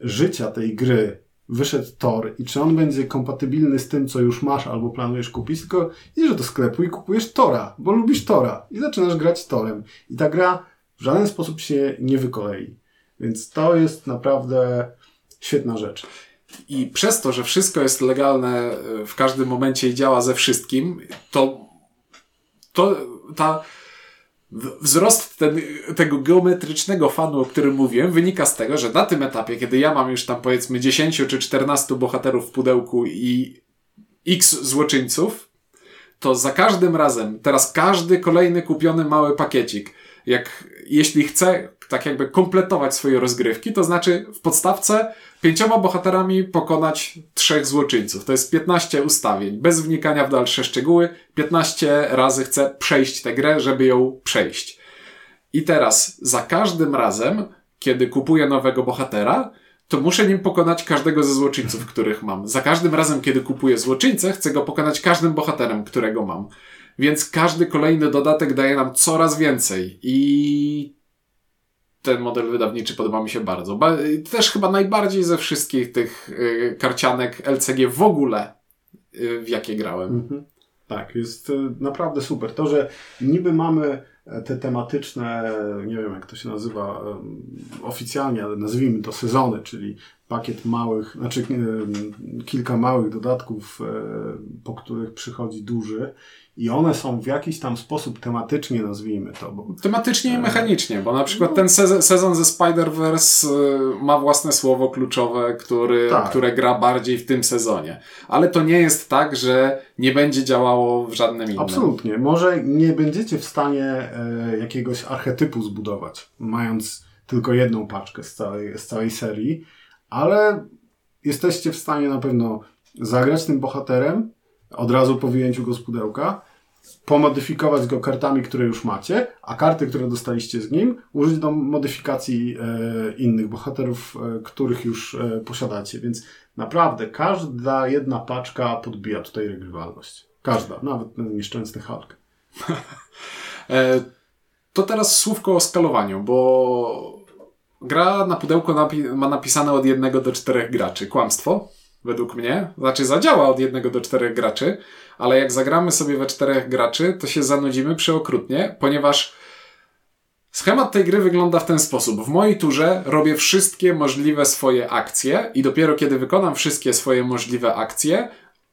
życia tej gry wyszedł Tor i czy on będzie kompatybilny z tym, co już masz albo planujesz kupić, tylko idziesz do sklepu i kupujesz Tora, bo lubisz Tora i zaczynasz grać Torem. I ta gra w żaden sposób się nie wykolei. Więc to jest naprawdę Świetna rzecz. I przez to, że wszystko jest legalne e, w każdym momencie i działa ze wszystkim, to, to ta wzrost ten, tego geometrycznego fanu, o którym mówiłem, wynika z tego, że na tym etapie, kiedy ja mam już tam powiedzmy 10 czy 14 bohaterów w pudełku i x złoczyńców, to za każdym razem, teraz każdy kolejny kupiony mały pakiecik, jak jeśli chcę tak jakby kompletować swoje rozgrywki, to znaczy w podstawce pięcioma bohaterami pokonać trzech złoczyńców. To jest 15 ustawień, bez wnikania w dalsze szczegóły. 15 razy chcę przejść tę grę, żeby ją przejść. I teraz za każdym razem, kiedy kupuję nowego bohatera, to muszę nim pokonać każdego ze złoczyńców, których mam. Za każdym razem, kiedy kupuję złoczyńcę, chcę go pokonać każdym bohaterem, którego mam. Więc każdy kolejny dodatek daje nam coraz więcej. I ten model wydawniczy podoba mi się bardzo. Też chyba najbardziej ze wszystkich tych y, karcianek LCG w ogóle, y, w jakie grałem. Mhm. Tak, jest y, naprawdę super. To, że niby mamy te tematyczne, nie wiem jak to się nazywa oficjalnie, ale nazwijmy to sezony, czyli pakiet małych, znaczy kilka małych dodatków, e, po których przychodzi duży i one są w jakiś tam sposób tematycznie, nazwijmy to. Bo, tematycznie i mechanicznie, bo na przykład no, ten sezon, sezon ze Spider-Verse y, ma własne słowo kluczowe, który, tak. które gra bardziej w tym sezonie. Ale to nie jest tak, że nie będzie działało w żadnym innym. Absolutnie. Może nie będziecie w stanie e, jakiegoś archetypu zbudować, mając tylko jedną paczkę z całej, z całej serii, ale jesteście w stanie na pewno zagrać tym bohaterem od razu po wyjęciu go z pudełka Pomodyfikować go kartami, które już macie, a karty, które dostaliście z nim, użyć do modyfikacji e, innych bohaterów, e, których już e, posiadacie. Więc naprawdę każda jedna paczka podbija tutaj regrywalność. Każda, nawet ten nieszczęsny Hulk. E, to teraz słówko o skalowaniu, bo gra na pudełku napi ma napisane od jednego do czterech graczy. Kłamstwo, według mnie. Znaczy zadziała od jednego do czterech graczy, ale jak zagramy sobie we czterech graczy, to się zanudzimy przeokrutnie, ponieważ schemat tej gry wygląda w ten sposób. W mojej turze robię wszystkie możliwe swoje akcje i dopiero kiedy wykonam wszystkie swoje możliwe akcje,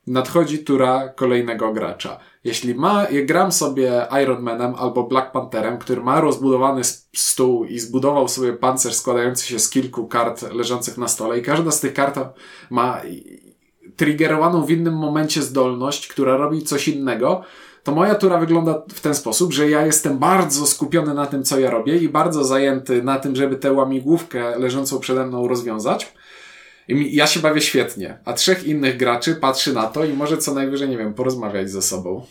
nadchodzi tura kolejnego gracza. Jeśli ma, jak gram sobie Iron Manem albo Black Pantherem, który ma rozbudowany stół i zbudował sobie pancerz składający się z kilku kart leżących na stole i każda z tych kart ma triggerowaną w innym momencie zdolność, która robi coś innego, to moja tura wygląda w ten sposób, że ja jestem bardzo skupiony na tym, co ja robię i bardzo zajęty na tym, żeby tę łamigłówkę leżącą przede mną rozwiązać. I ja się bawię świetnie, a trzech innych graczy patrzy na to i może co najwyżej, nie wiem, porozmawiać ze sobą.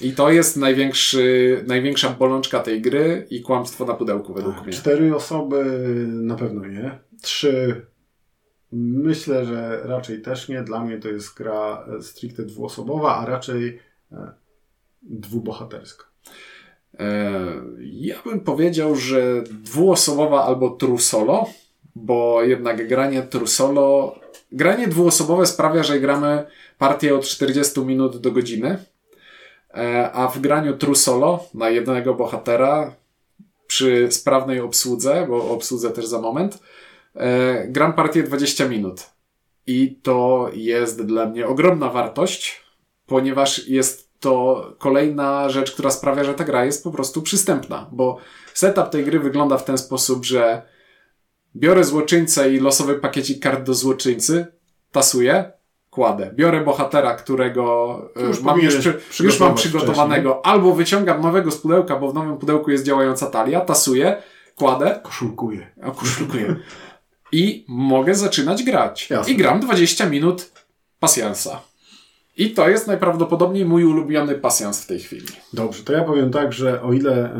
I to jest największy, największa bolączka tej gry i kłamstwo na pudełku według mnie. Cztery osoby na pewno nie. Trzy myślę, że raczej też nie. Dla mnie to jest gra stricte dwuosobowa, a raczej e, dwubohaterska. E, ja bym powiedział, że dwuosobowa albo true solo bo jednak granie trusolo, granie dwuosobowe sprawia, że gramy partię od 40 minut do godziny, e, a w graniu trusolo na jednego bohatera przy sprawnej obsłudze, bo obsłudzę też za moment, e, gram partię 20 minut. I to jest dla mnie ogromna wartość, ponieważ jest to kolejna rzecz, która sprawia, że ta gra jest po prostu przystępna, bo setup tej gry wygląda w ten sposób, że Biorę złoczyńcę i losowy pakiecik kart do złoczyńcy, tasuję, kładę. Biorę bohatera, którego e, już mam, już, już mam przygotowanego, wcześniej. albo wyciągam nowego z pudełka, bo w nowym pudełku jest działająca talia, tasuję, kładę. Koszulkuję. A koszulkuję. I mogę zaczynać grać. Jasne. I gram 20 minut pasjansa. I to jest najprawdopodobniej mój ulubiony pasjans w tej chwili. Dobrze, to ja powiem tak, że o ile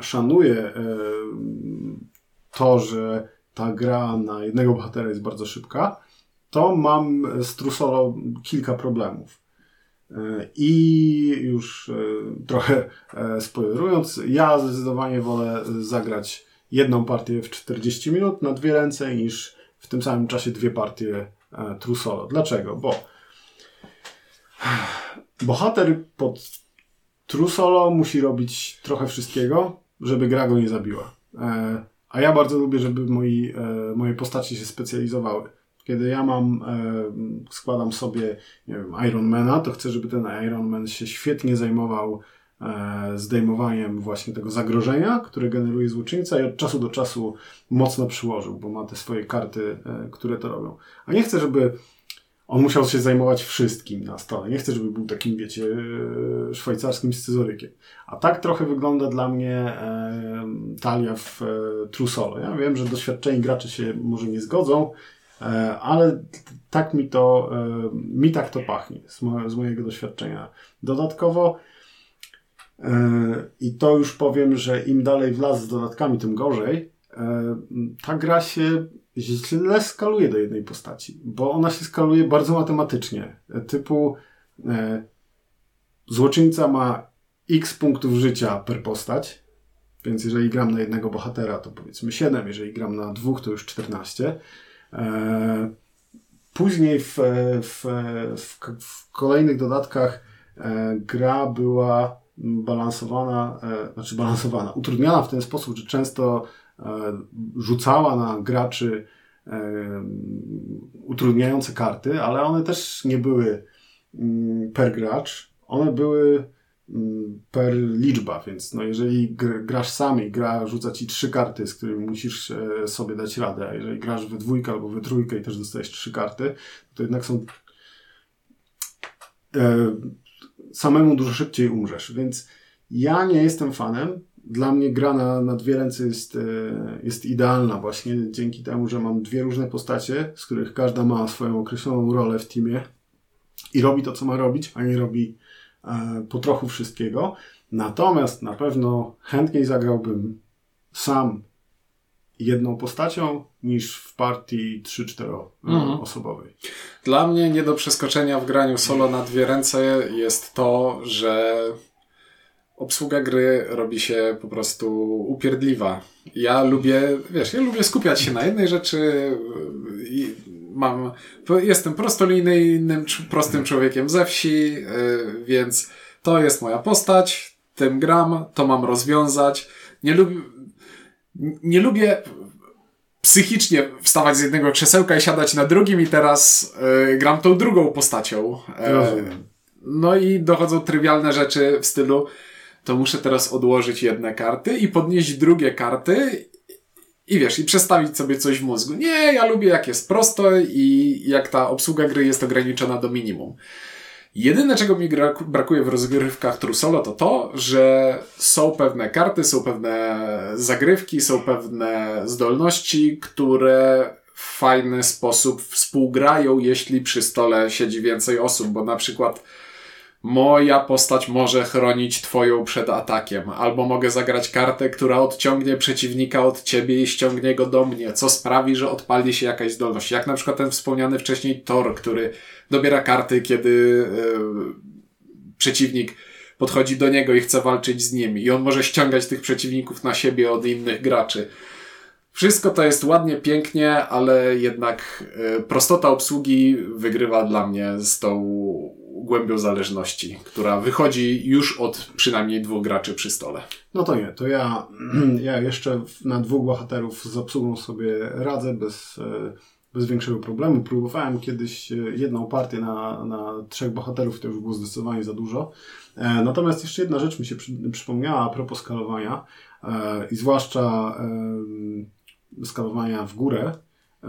szanuję to, że ta gra na jednego bohatera jest bardzo szybka, to mam z Trusolo kilka problemów. E, I już e, trochę e, spoilerując, ja zdecydowanie wolę zagrać jedną partię w 40 minut na dwie ręce niż w tym samym czasie dwie partie Trusolo. Dlaczego? Bo bohater pod Trusolo musi robić trochę wszystkiego, żeby gra go nie zabiła. A ja bardzo lubię, żeby moi, e, moje postacie się specjalizowały. Kiedy ja mam, e, składam sobie, nie wiem, Ironmana, to chcę, żeby ten Ironman się świetnie zajmował e, zdejmowaniem właśnie tego zagrożenia, które generuje złoczyńca i od czasu do czasu mocno przyłożył, bo ma te swoje karty, e, które to robią. A nie chcę, żeby on musiał się zajmować wszystkim na stole. Nie chcę, żeby był takim, wiecie, e, szwajcarskim scyzorykiem. A tak trochę wygląda dla mnie e, talia w e, True Solo. Ja wiem, że doświadczeni gracze się może nie zgodzą, e, ale tak mi to, e, mi tak to pachnie z, mo z mojego doświadczenia. Dodatkowo e, i to już powiem, że im dalej w las z dodatkami, tym gorzej. Ta gra się źle skaluje do jednej postaci, bo ona się skaluje bardzo matematycznie. Typu e, złoczyńca ma x punktów życia per postać, więc jeżeli gram na jednego bohatera, to powiedzmy 7, jeżeli gram na dwóch, to już 14. E, później w, w, w, w kolejnych dodatkach e, gra była balansowana, e, znaczy balansowana, utrudniana w ten sposób, że często rzucała na graczy e, utrudniające karty, ale one też nie były mm, per gracz, one były mm, per liczba, więc no jeżeli grasz sami, gra rzuca ci trzy karty, z którymi musisz e, sobie dać radę, a jeżeli grasz we dwójkę albo we trójkę i też dostajesz trzy karty, to jednak są samemu dużo szybciej umrzesz, więc ja nie jestem fanem dla mnie gra na, na dwie ręce jest, e, jest idealna właśnie dzięki temu, że mam dwie różne postacie, z których każda ma swoją określoną rolę w teamie i robi to, co ma robić, a nie robi e, po trochu wszystkiego. Natomiast na pewno chętniej zagrałbym sam jedną postacią niż w partii 3-4 mhm. osobowej. Dla mnie nie do przeskoczenia w graniu solo na dwie ręce jest to, że obsługa gry robi się po prostu upierdliwa. Ja lubię, wiesz, ja lubię skupiać się na jednej rzeczy i mam, jestem prostolinijnym, prostym człowiekiem ze wsi, y, więc to jest moja postać, tym gram, to mam rozwiązać. Nie lubię, nie lubię psychicznie wstawać z jednego krzesełka i siadać na drugim i teraz y, gram tą drugą postacią. No i dochodzą trywialne rzeczy w stylu to muszę teraz odłożyć jedne karty i podnieść drugie karty i wiesz, i przestawić sobie coś w mózgu. Nie, ja lubię jak jest prosto i jak ta obsługa gry jest ograniczona do minimum. Jedyne, czego mi brakuje w rozgrywkach Trusolo, to to, że są pewne karty, są pewne zagrywki, są pewne zdolności, które w fajny sposób współgrają, jeśli przy stole siedzi więcej osób, bo na przykład moja postać może chronić twoją przed atakiem, albo mogę zagrać kartę, która odciągnie przeciwnika od ciebie i ściągnie go do mnie, co sprawi, że odpali się jakaś zdolność. Jak na przykład ten wspomniany wcześniej Thor, który dobiera karty, kiedy yy, przeciwnik podchodzi do niego i chce walczyć z nim i on może ściągać tych przeciwników na siebie od innych graczy. Wszystko to jest ładnie, pięknie, ale jednak yy, prostota obsługi wygrywa dla mnie z tą głębią zależności, która wychodzi już od przynajmniej dwóch graczy przy stole. No to nie, to ja, ja jeszcze na dwóch bohaterów z obsługą sobie radzę bez, e, bez większego problemu. Próbowałem kiedyś e, jedną partię na, na trzech bohaterów, to już było zdecydowanie za dużo. E, natomiast jeszcze jedna rzecz mi się przy, przypomniała a propos skalowania i zwłaszcza skalowania w górę,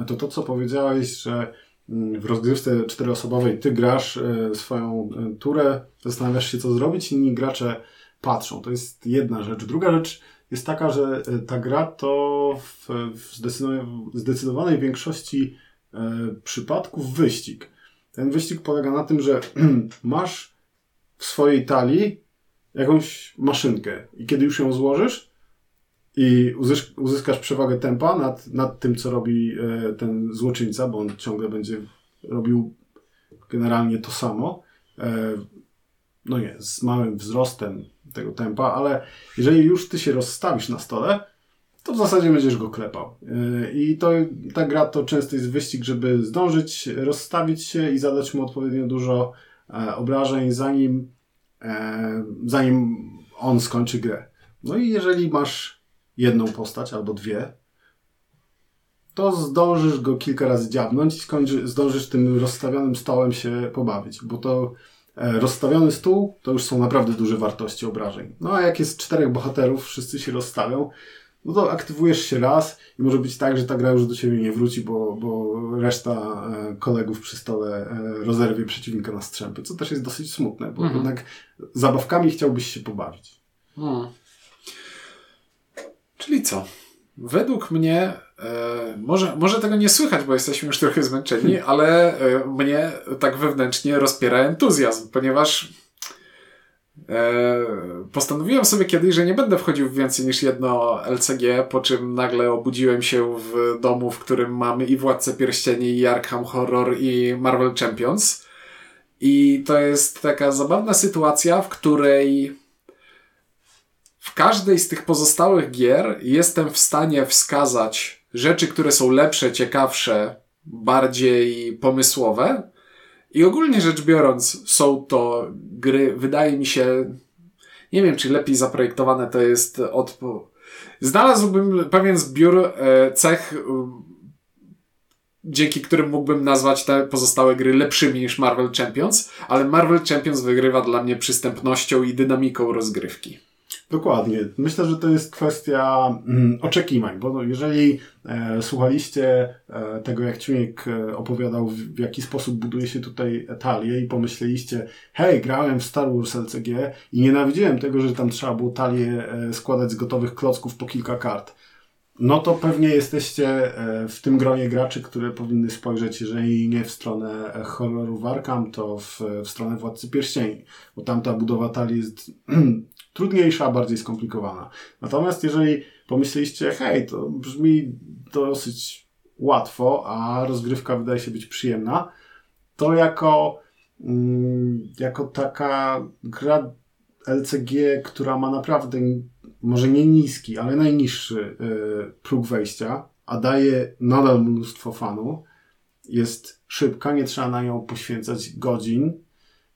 to to, co powiedziałeś, że w rozgrywce czteroosobowej ty grasz e, swoją e, turę, zastanawiasz się co zrobić, inni gracze patrzą. To jest jedna rzecz. Druga rzecz jest taka, że e, ta gra to w, zdecydowanej większości przypadków wyścig. Ten wyścig polega na tym, że masz w swojej talii jakąś maszynkę i kiedy już ją złożysz, i uzyskasz przewagę tempa nad, nad tym, co robi e, ten złoczyńca, bo on ciągle będzie robił generalnie to samo. E, no nie, z małym wzrostem tego tempa, ale jeżeli już ty się rozstawisz na stole, to w zasadzie będziesz go klepał. E, I to, ta gra to często jest wyścig, żeby zdążyć rozstawić się i zadać mu odpowiednio dużo obrażeń, zanim, zanim on skończy grę. No i jeżeli masz jedną postać albo dwie, to zdążysz go kilka razy dziabnąć i skończy, zdążysz tym rozstawionym stołem się pobawić, bo to e, rozstawiony stół to już są naprawdę duże wartości obrażeń. No a jak jest czterech bohaterów, wszyscy się rozstawią, no to aktywujesz się raz i może być tak, że ta gra już do ciebie nie wróci, bo, bo reszta e, kolegów przy stole e, rozerwie przeciwnika na strzępy, co też jest dosyć smutne, bo mhm. jednak zabawkami chciałbyś się pobawić. Hmm. Czyli co? Według mnie, e, może, może tego nie słychać, bo jesteśmy już trochę zmęczeni, hmm. ale e, mnie tak wewnętrznie rozpiera entuzjazm, ponieważ e, postanowiłem sobie kiedyś, że nie będę wchodził w więcej niż jedno LCG, po czym nagle obudziłem się w domu, w którym mamy i Władcę Pierścieni, i Arkham Horror, i Marvel Champions. I to jest taka zabawna sytuacja, w której w każdej z tych pozostałych gier jestem w stanie wskazać rzeczy, które są lepsze, ciekawsze, bardziej pomysłowe. I ogólnie rzecz biorąc, są to gry, wydaje mi się, nie wiem, czy lepiej zaprojektowane to jest od. Znalazłbym pewien zbiór e, cech, dzięki którym mógłbym nazwać te pozostałe gry lepszymi niż Marvel Champions, ale Marvel Champions wygrywa dla mnie przystępnością i dynamiką rozgrywki. Dokładnie. Myślę, że to jest kwestia mm, oczekiwań, bo no, jeżeli e, słuchaliście e, tego, jak Ciuniek e, opowiadał, w, jaki sposób buduje się tutaj talię i pomyśleliście, hej, grałem w Star Wars LCG i nienawidziłem tego, że tam trzeba było talię składać z gotowych klocków po kilka kart. no to pewnie jesteście w tym gronie graczy, które powinny spojrzeć, jeżeli nie w stronę horroru Arkham, to w, w stronę Władcy Pierścieni, bo tam ta budowa talii jest trudniejsza, bardziej skomplikowana. Natomiast jeżeli pomyśleliście, hej, to brzmi dosyć łatwo, a rozgrywka wydaje się być przyjemna, to jako, mm, jako taka gra LCG, która ma naprawdę może nie niski, ale najniższy y, próg wejścia, a daje nadal mnóstwo fanu, jest szybka, nie trzeba na nią poświęcać godzin,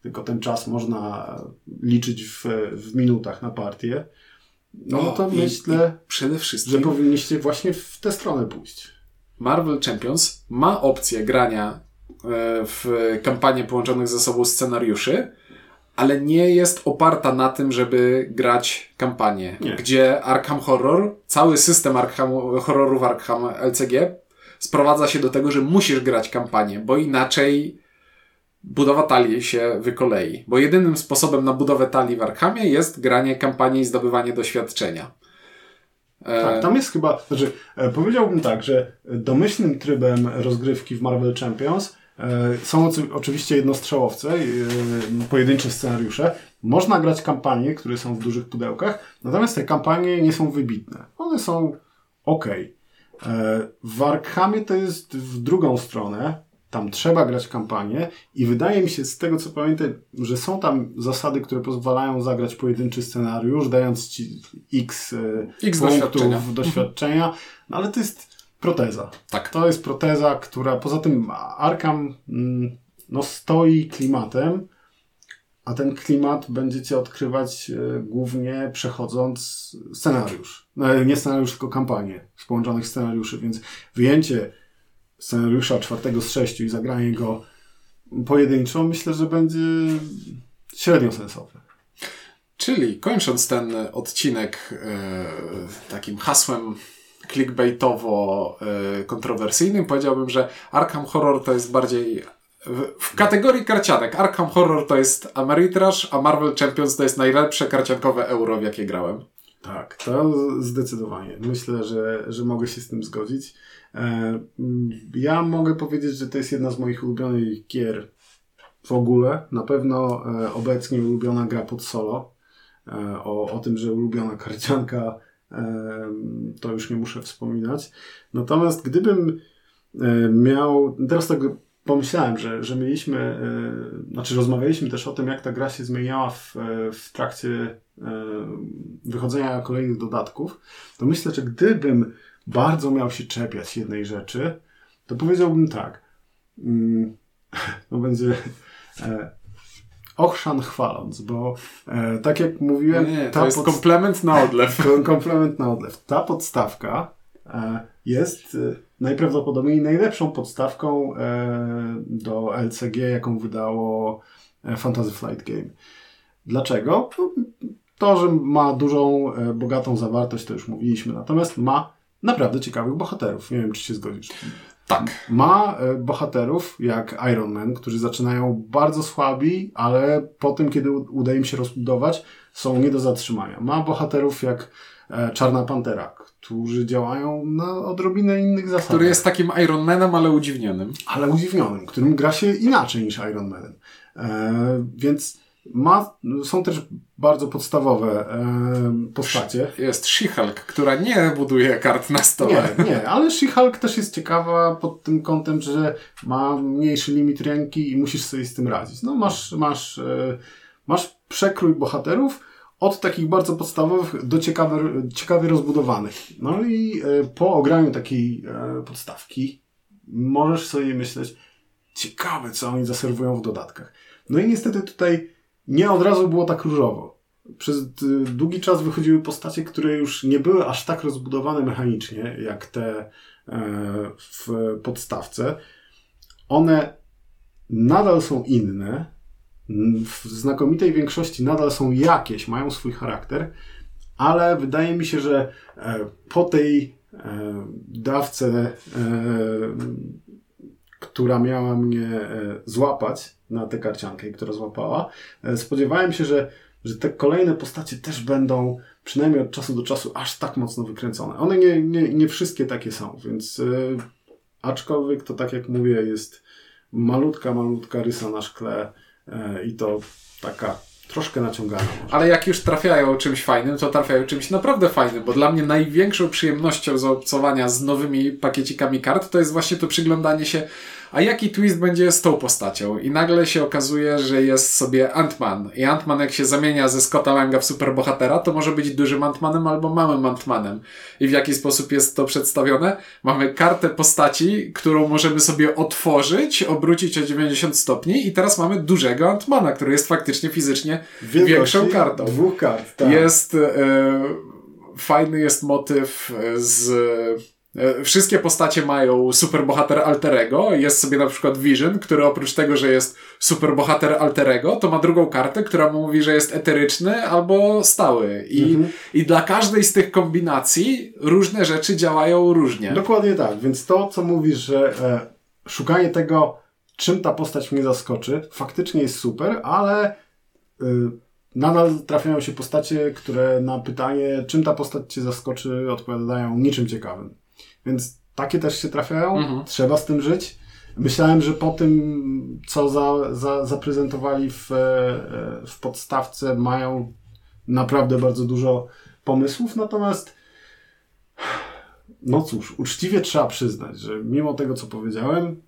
tylko ten czas można liczyć w, w minutach na partię. No, no to i, myślę, i przede wszystkim, że powinniście właśnie w tę stronę pójść. Marvel Champions ma opcję grania e, w kampanię połączonych ze sobą scenariuszy, ale nie jest oparta na tym, żeby grać kampanię. Nie. Gdzie Arkham Horror, cały system Arkham, horrorów Arkham LCG sprowadza się do tego, że musisz grać kampanię, bo inaczej budowa talii się wykolei. Bo jedynym sposobem na budowę talii w Arkhamie jest granie kampanii i zdobywanie doświadczenia. E, tak, tam jest chyba, znaczy e, powiedziałbym tak, że domyślnym trybem rozgrywki w Marvel Champions e, są oczywiście jednostrzałowce, pojedyncze scenariusze. Można grać kampanie, które są w dużych pudełkach, natomiast te kampanie nie są wybitne. One są ok. W Arkhamie to jest w drugą stronę. Tam trzeba grać kampanię i wydaje mi się z tego co pamiętam, że są tam zasady, które pozwalają zagrać pojedynczy scenariusz, dając ci x, e, x punktów doświadczenia. doświadczenia, no ale to jest proteza. Tak. To jest proteza, która poza tym Arkham mm, no, stoi klimatem, a ten klimat będziecie odkrywać e, głównie przechodząc scenariusz. No, nie scenariusz, tylko kampanię z połączonych scenariuszy, więc wyjęcie scenariusza czwartego z sześciu i zagranie go pojedynczo, myślę, że będzie średnio sensowne. Czyli kończąc ten odcinek e, takim hasłem clickbaitowo e, kontrowersyjnym, powiedziałbym, że Arkham Horror to jest bardziej w, w kategorii karcianek. Arkham Horror to jest Ameritrash, a Marvel Champions to jest najlepsze karciankowe euro, w jakie grałem. Tak, to zdecydowanie. Myślę, że, że mogę się z tym zgodzić. E, ja mogę powiedzieć, że to jest jedna z moich ulubionych gier w ogóle. Na pewno e, obecnie ulubiona gra pod solo. E, o, o tym, że ulubiona karcianka to już nie muszę wspominać. Natomiast gdybym miał, teraz tak pomyślałem, że, że mieliśmy, znaczy rozmawialiśmy też o tym, jak ta gra się zmieniała w, w trakcie wychodzenia kolejnych dodatków, to myślę, że gdybym bardzo miał się czepiać jednej rzeczy, to powiedziałbym tak. Mm, to będzie e, ochrzan chwaląc, bo e, tak jak mówiłem... Nie, to jest komplement na odlew. komplement na odlew. Ta podstawka e, jest e, najprawdopodobniej najlepszą podstawką e, do LCG, jaką wydało e, Fantasy Flight Game. Dlaczego? To, że ma dużą, bogatą zawartość, to już mówiliśmy, natomiast ma naprawdę ciekawych bohaterów. Nie wiem, czy się zgodzisz. Tak. Ma e, bohaterów jak Iron Man, którzy zaczynają bardzo słabi, ale po tym, kiedy uda im się rozbudować, są nie do zatrzymania. Ma bohaterów jak e, Czarna Pantera, którzy działają na odrobinę innych zasadach. Który jest takim Iron Manem, ale udziwnionym. Ale udziwnionym, którym gra się inaczej niż Iron Manem. E, więc ma, są też bardzo podstawowe e, postacie. Jest She-Hulk, która nie buduje kart na stole. Nie, nie, ale She-Hulk też jest ciekawa pod tym kątem, że ma mniejszy limit ręki i musisz sobie z tym radzić. No masz, masz, e, masz przekrój bohaterów od takich bardzo podstawowych do ciekawe, ciekawie rozbudowanych. No i e, po ograniu takiej e, podstawki możesz sobie myśleć, ciekawe co oni zaserwują w dodatkach. No i niestety tutaj nie od razu było tak różowo. Przez y, długi czas wychodziły postacie, które już nie były aż tak rozbudowane mechanicznie, jak te e, w podstawce. One nadal są inne, w znakomitej większości nadal są jakieś, mają swój charakter, ale wydaje mi się, że e, po tej e, dawce, która miała mnie złapać, na tę karciankę, która złapała. E, spodziewałem się, że że te kolejne postacie też będą przynajmniej od czasu do czasu aż tak mocno wykręcone. One nie, nie, nie wszystkie takie są, więc yy, aczkolwiek to tak jak mówię jest malutka, malutka rysa na szkle i to taka troszkę naciągana. Może. Ale jak już trafiają czymś fajnym, to trafiają czymś naprawdę fajnym, bo dla mnie największą przyjemnością zaobcowania z nowymi pakiecikami kart to jest właśnie to przyglądanie się a jaki twist będzie z tą postacią? I nagle się okazuje, że jest sobie Ant-Man. I Ant-Man jak się zamienia ze Scotta Langa w superbohatera, to może być dużym Ant-Manem albo małym Ant-Manem. I w jaki sposób jest to przedstawione? Mamy kartę postaci, którą możemy sobie otworzyć, obrócić o 90 stopni i teraz mamy dużego Ant-Mana, który jest faktycznie fizycznie Wielkości większą kartą. Dwóch kart, tak. Jest... E, fajny jest motyw z wszystkie postacie mają superbohater alterego. Jest sobie na przykład Vision, który oprócz tego, że jest superbohater alterego, to ma drugą kartę, która mu mówi, że jest eteryczny albo stały. I, mhm. I dla każdej z tych kombinacji różne rzeczy działają różnie. Dokładnie tak. Więc to, co mówisz, że e, szukanie tego, czym ta postać mnie zaskoczy, faktycznie jest super, ale. Y, nadal trafiają się postacie, które na pytanie, czym ta postać cię zaskoczy, odpowiadają niczym ciekawym. Więc takie też się trafiają, mhm. trzeba z tym żyć. Myślałem, że po tym, co za, za, zaprezentowali w, e, w podstawce, mają naprawdę bardzo dużo pomysłów, natomiast no cóż, uczciwie trzeba przyznać, że mimo tego, co powiedziałem,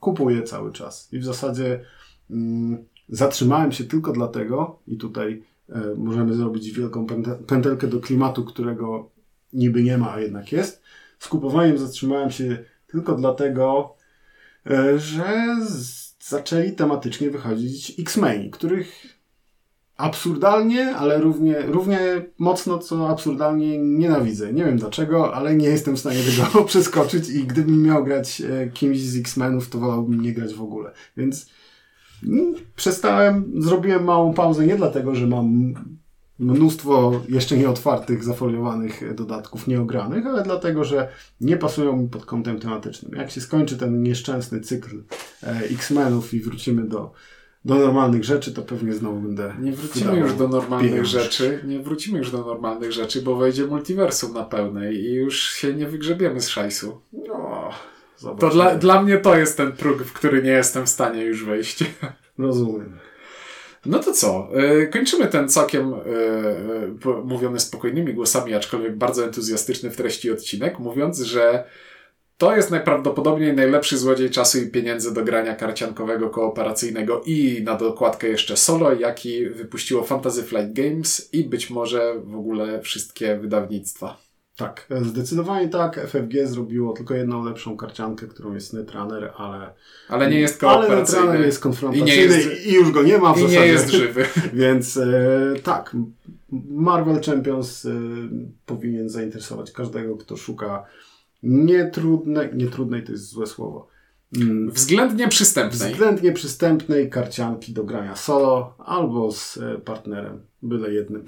kupuję cały czas. I w zasadzie mm, zatrzymałem się tylko dlatego, i tutaj e, możemy zrobić wielką pętelkę do klimatu, którego niby nie ma, a jednak jest, kupowaniem zatrzymałem się tylko dlatego, e, że zaczęli tematycznie wychodzić X-Men, których absurdalnie, ale równie, równie mocno, co absurdalnie nienawidzę. Nie wiem dlaczego, ale nie jestem w stanie tego przeskoczyć i gdybym miał grać e, kimś z X-Menów, to wolałbym nie grać w ogóle. Więc mm, przestałem, zrobiłem małą pauzę nie dlatego, że mam mnóstwo jeszcze nieotwartych, zafoliowanych dodatków nieogranych, ale dlatego, że nie pasują mi pod kątem tematycznym. Jak się skończy ten nieszczęsny cykl e, X-Menów i wrócimy do, do normalnych rzeczy, to pewnie znowu będę. Nie wrócimy już do normalnych pieniądz. rzeczy. Nie wrócimy już do normalnych rzeczy, bo wejdzie multiversum na pełnej i już się nie wygrzebiemy z szajsu. No, to dla, dla mnie to jest ten próg, w który nie jestem w stanie już wejść. Rozumiem. No to co? E, kończymy ten całkiem e, e, mówiony spokojnymi głosami, aczkolwiek bardzo entuzjastyczny w treści odcinek, mówiąc, że to jest najprawdopodobniej najlepszy złodziej czasu i pieniędzy do grania karciankowego, kooperacyjnego i na dokładkę jeszcze solo, jaki wypuściło Fantasy Flight Games i być może w ogóle wszystkie wydawnictwa. Tak, zdecydowanie tak. FFG zrobiło tylko jedną lepszą karciankę, którą jest Netrunner, ale... Ale nie jest kooperacyjny. Ale Netrunner jest konfrontacyjny i, jest, i już go nie ma w i zasadzie. nie jest żywy. Więc e, tak, Marvel Champions e, powinien zainteresować każdego, kto szuka nietrudnej, nietrudnej to jest złe słowo, mm, Względnie przystępnej. Względnie przystępnej karcianki do grania solo albo z e, partnerem, byle jednym.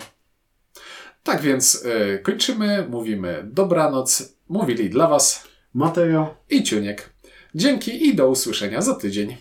Tak więc yy, kończymy, mówimy dobranoc. Mówili dla Was Mateo i Ciuniek. Dzięki i do usłyszenia za tydzień.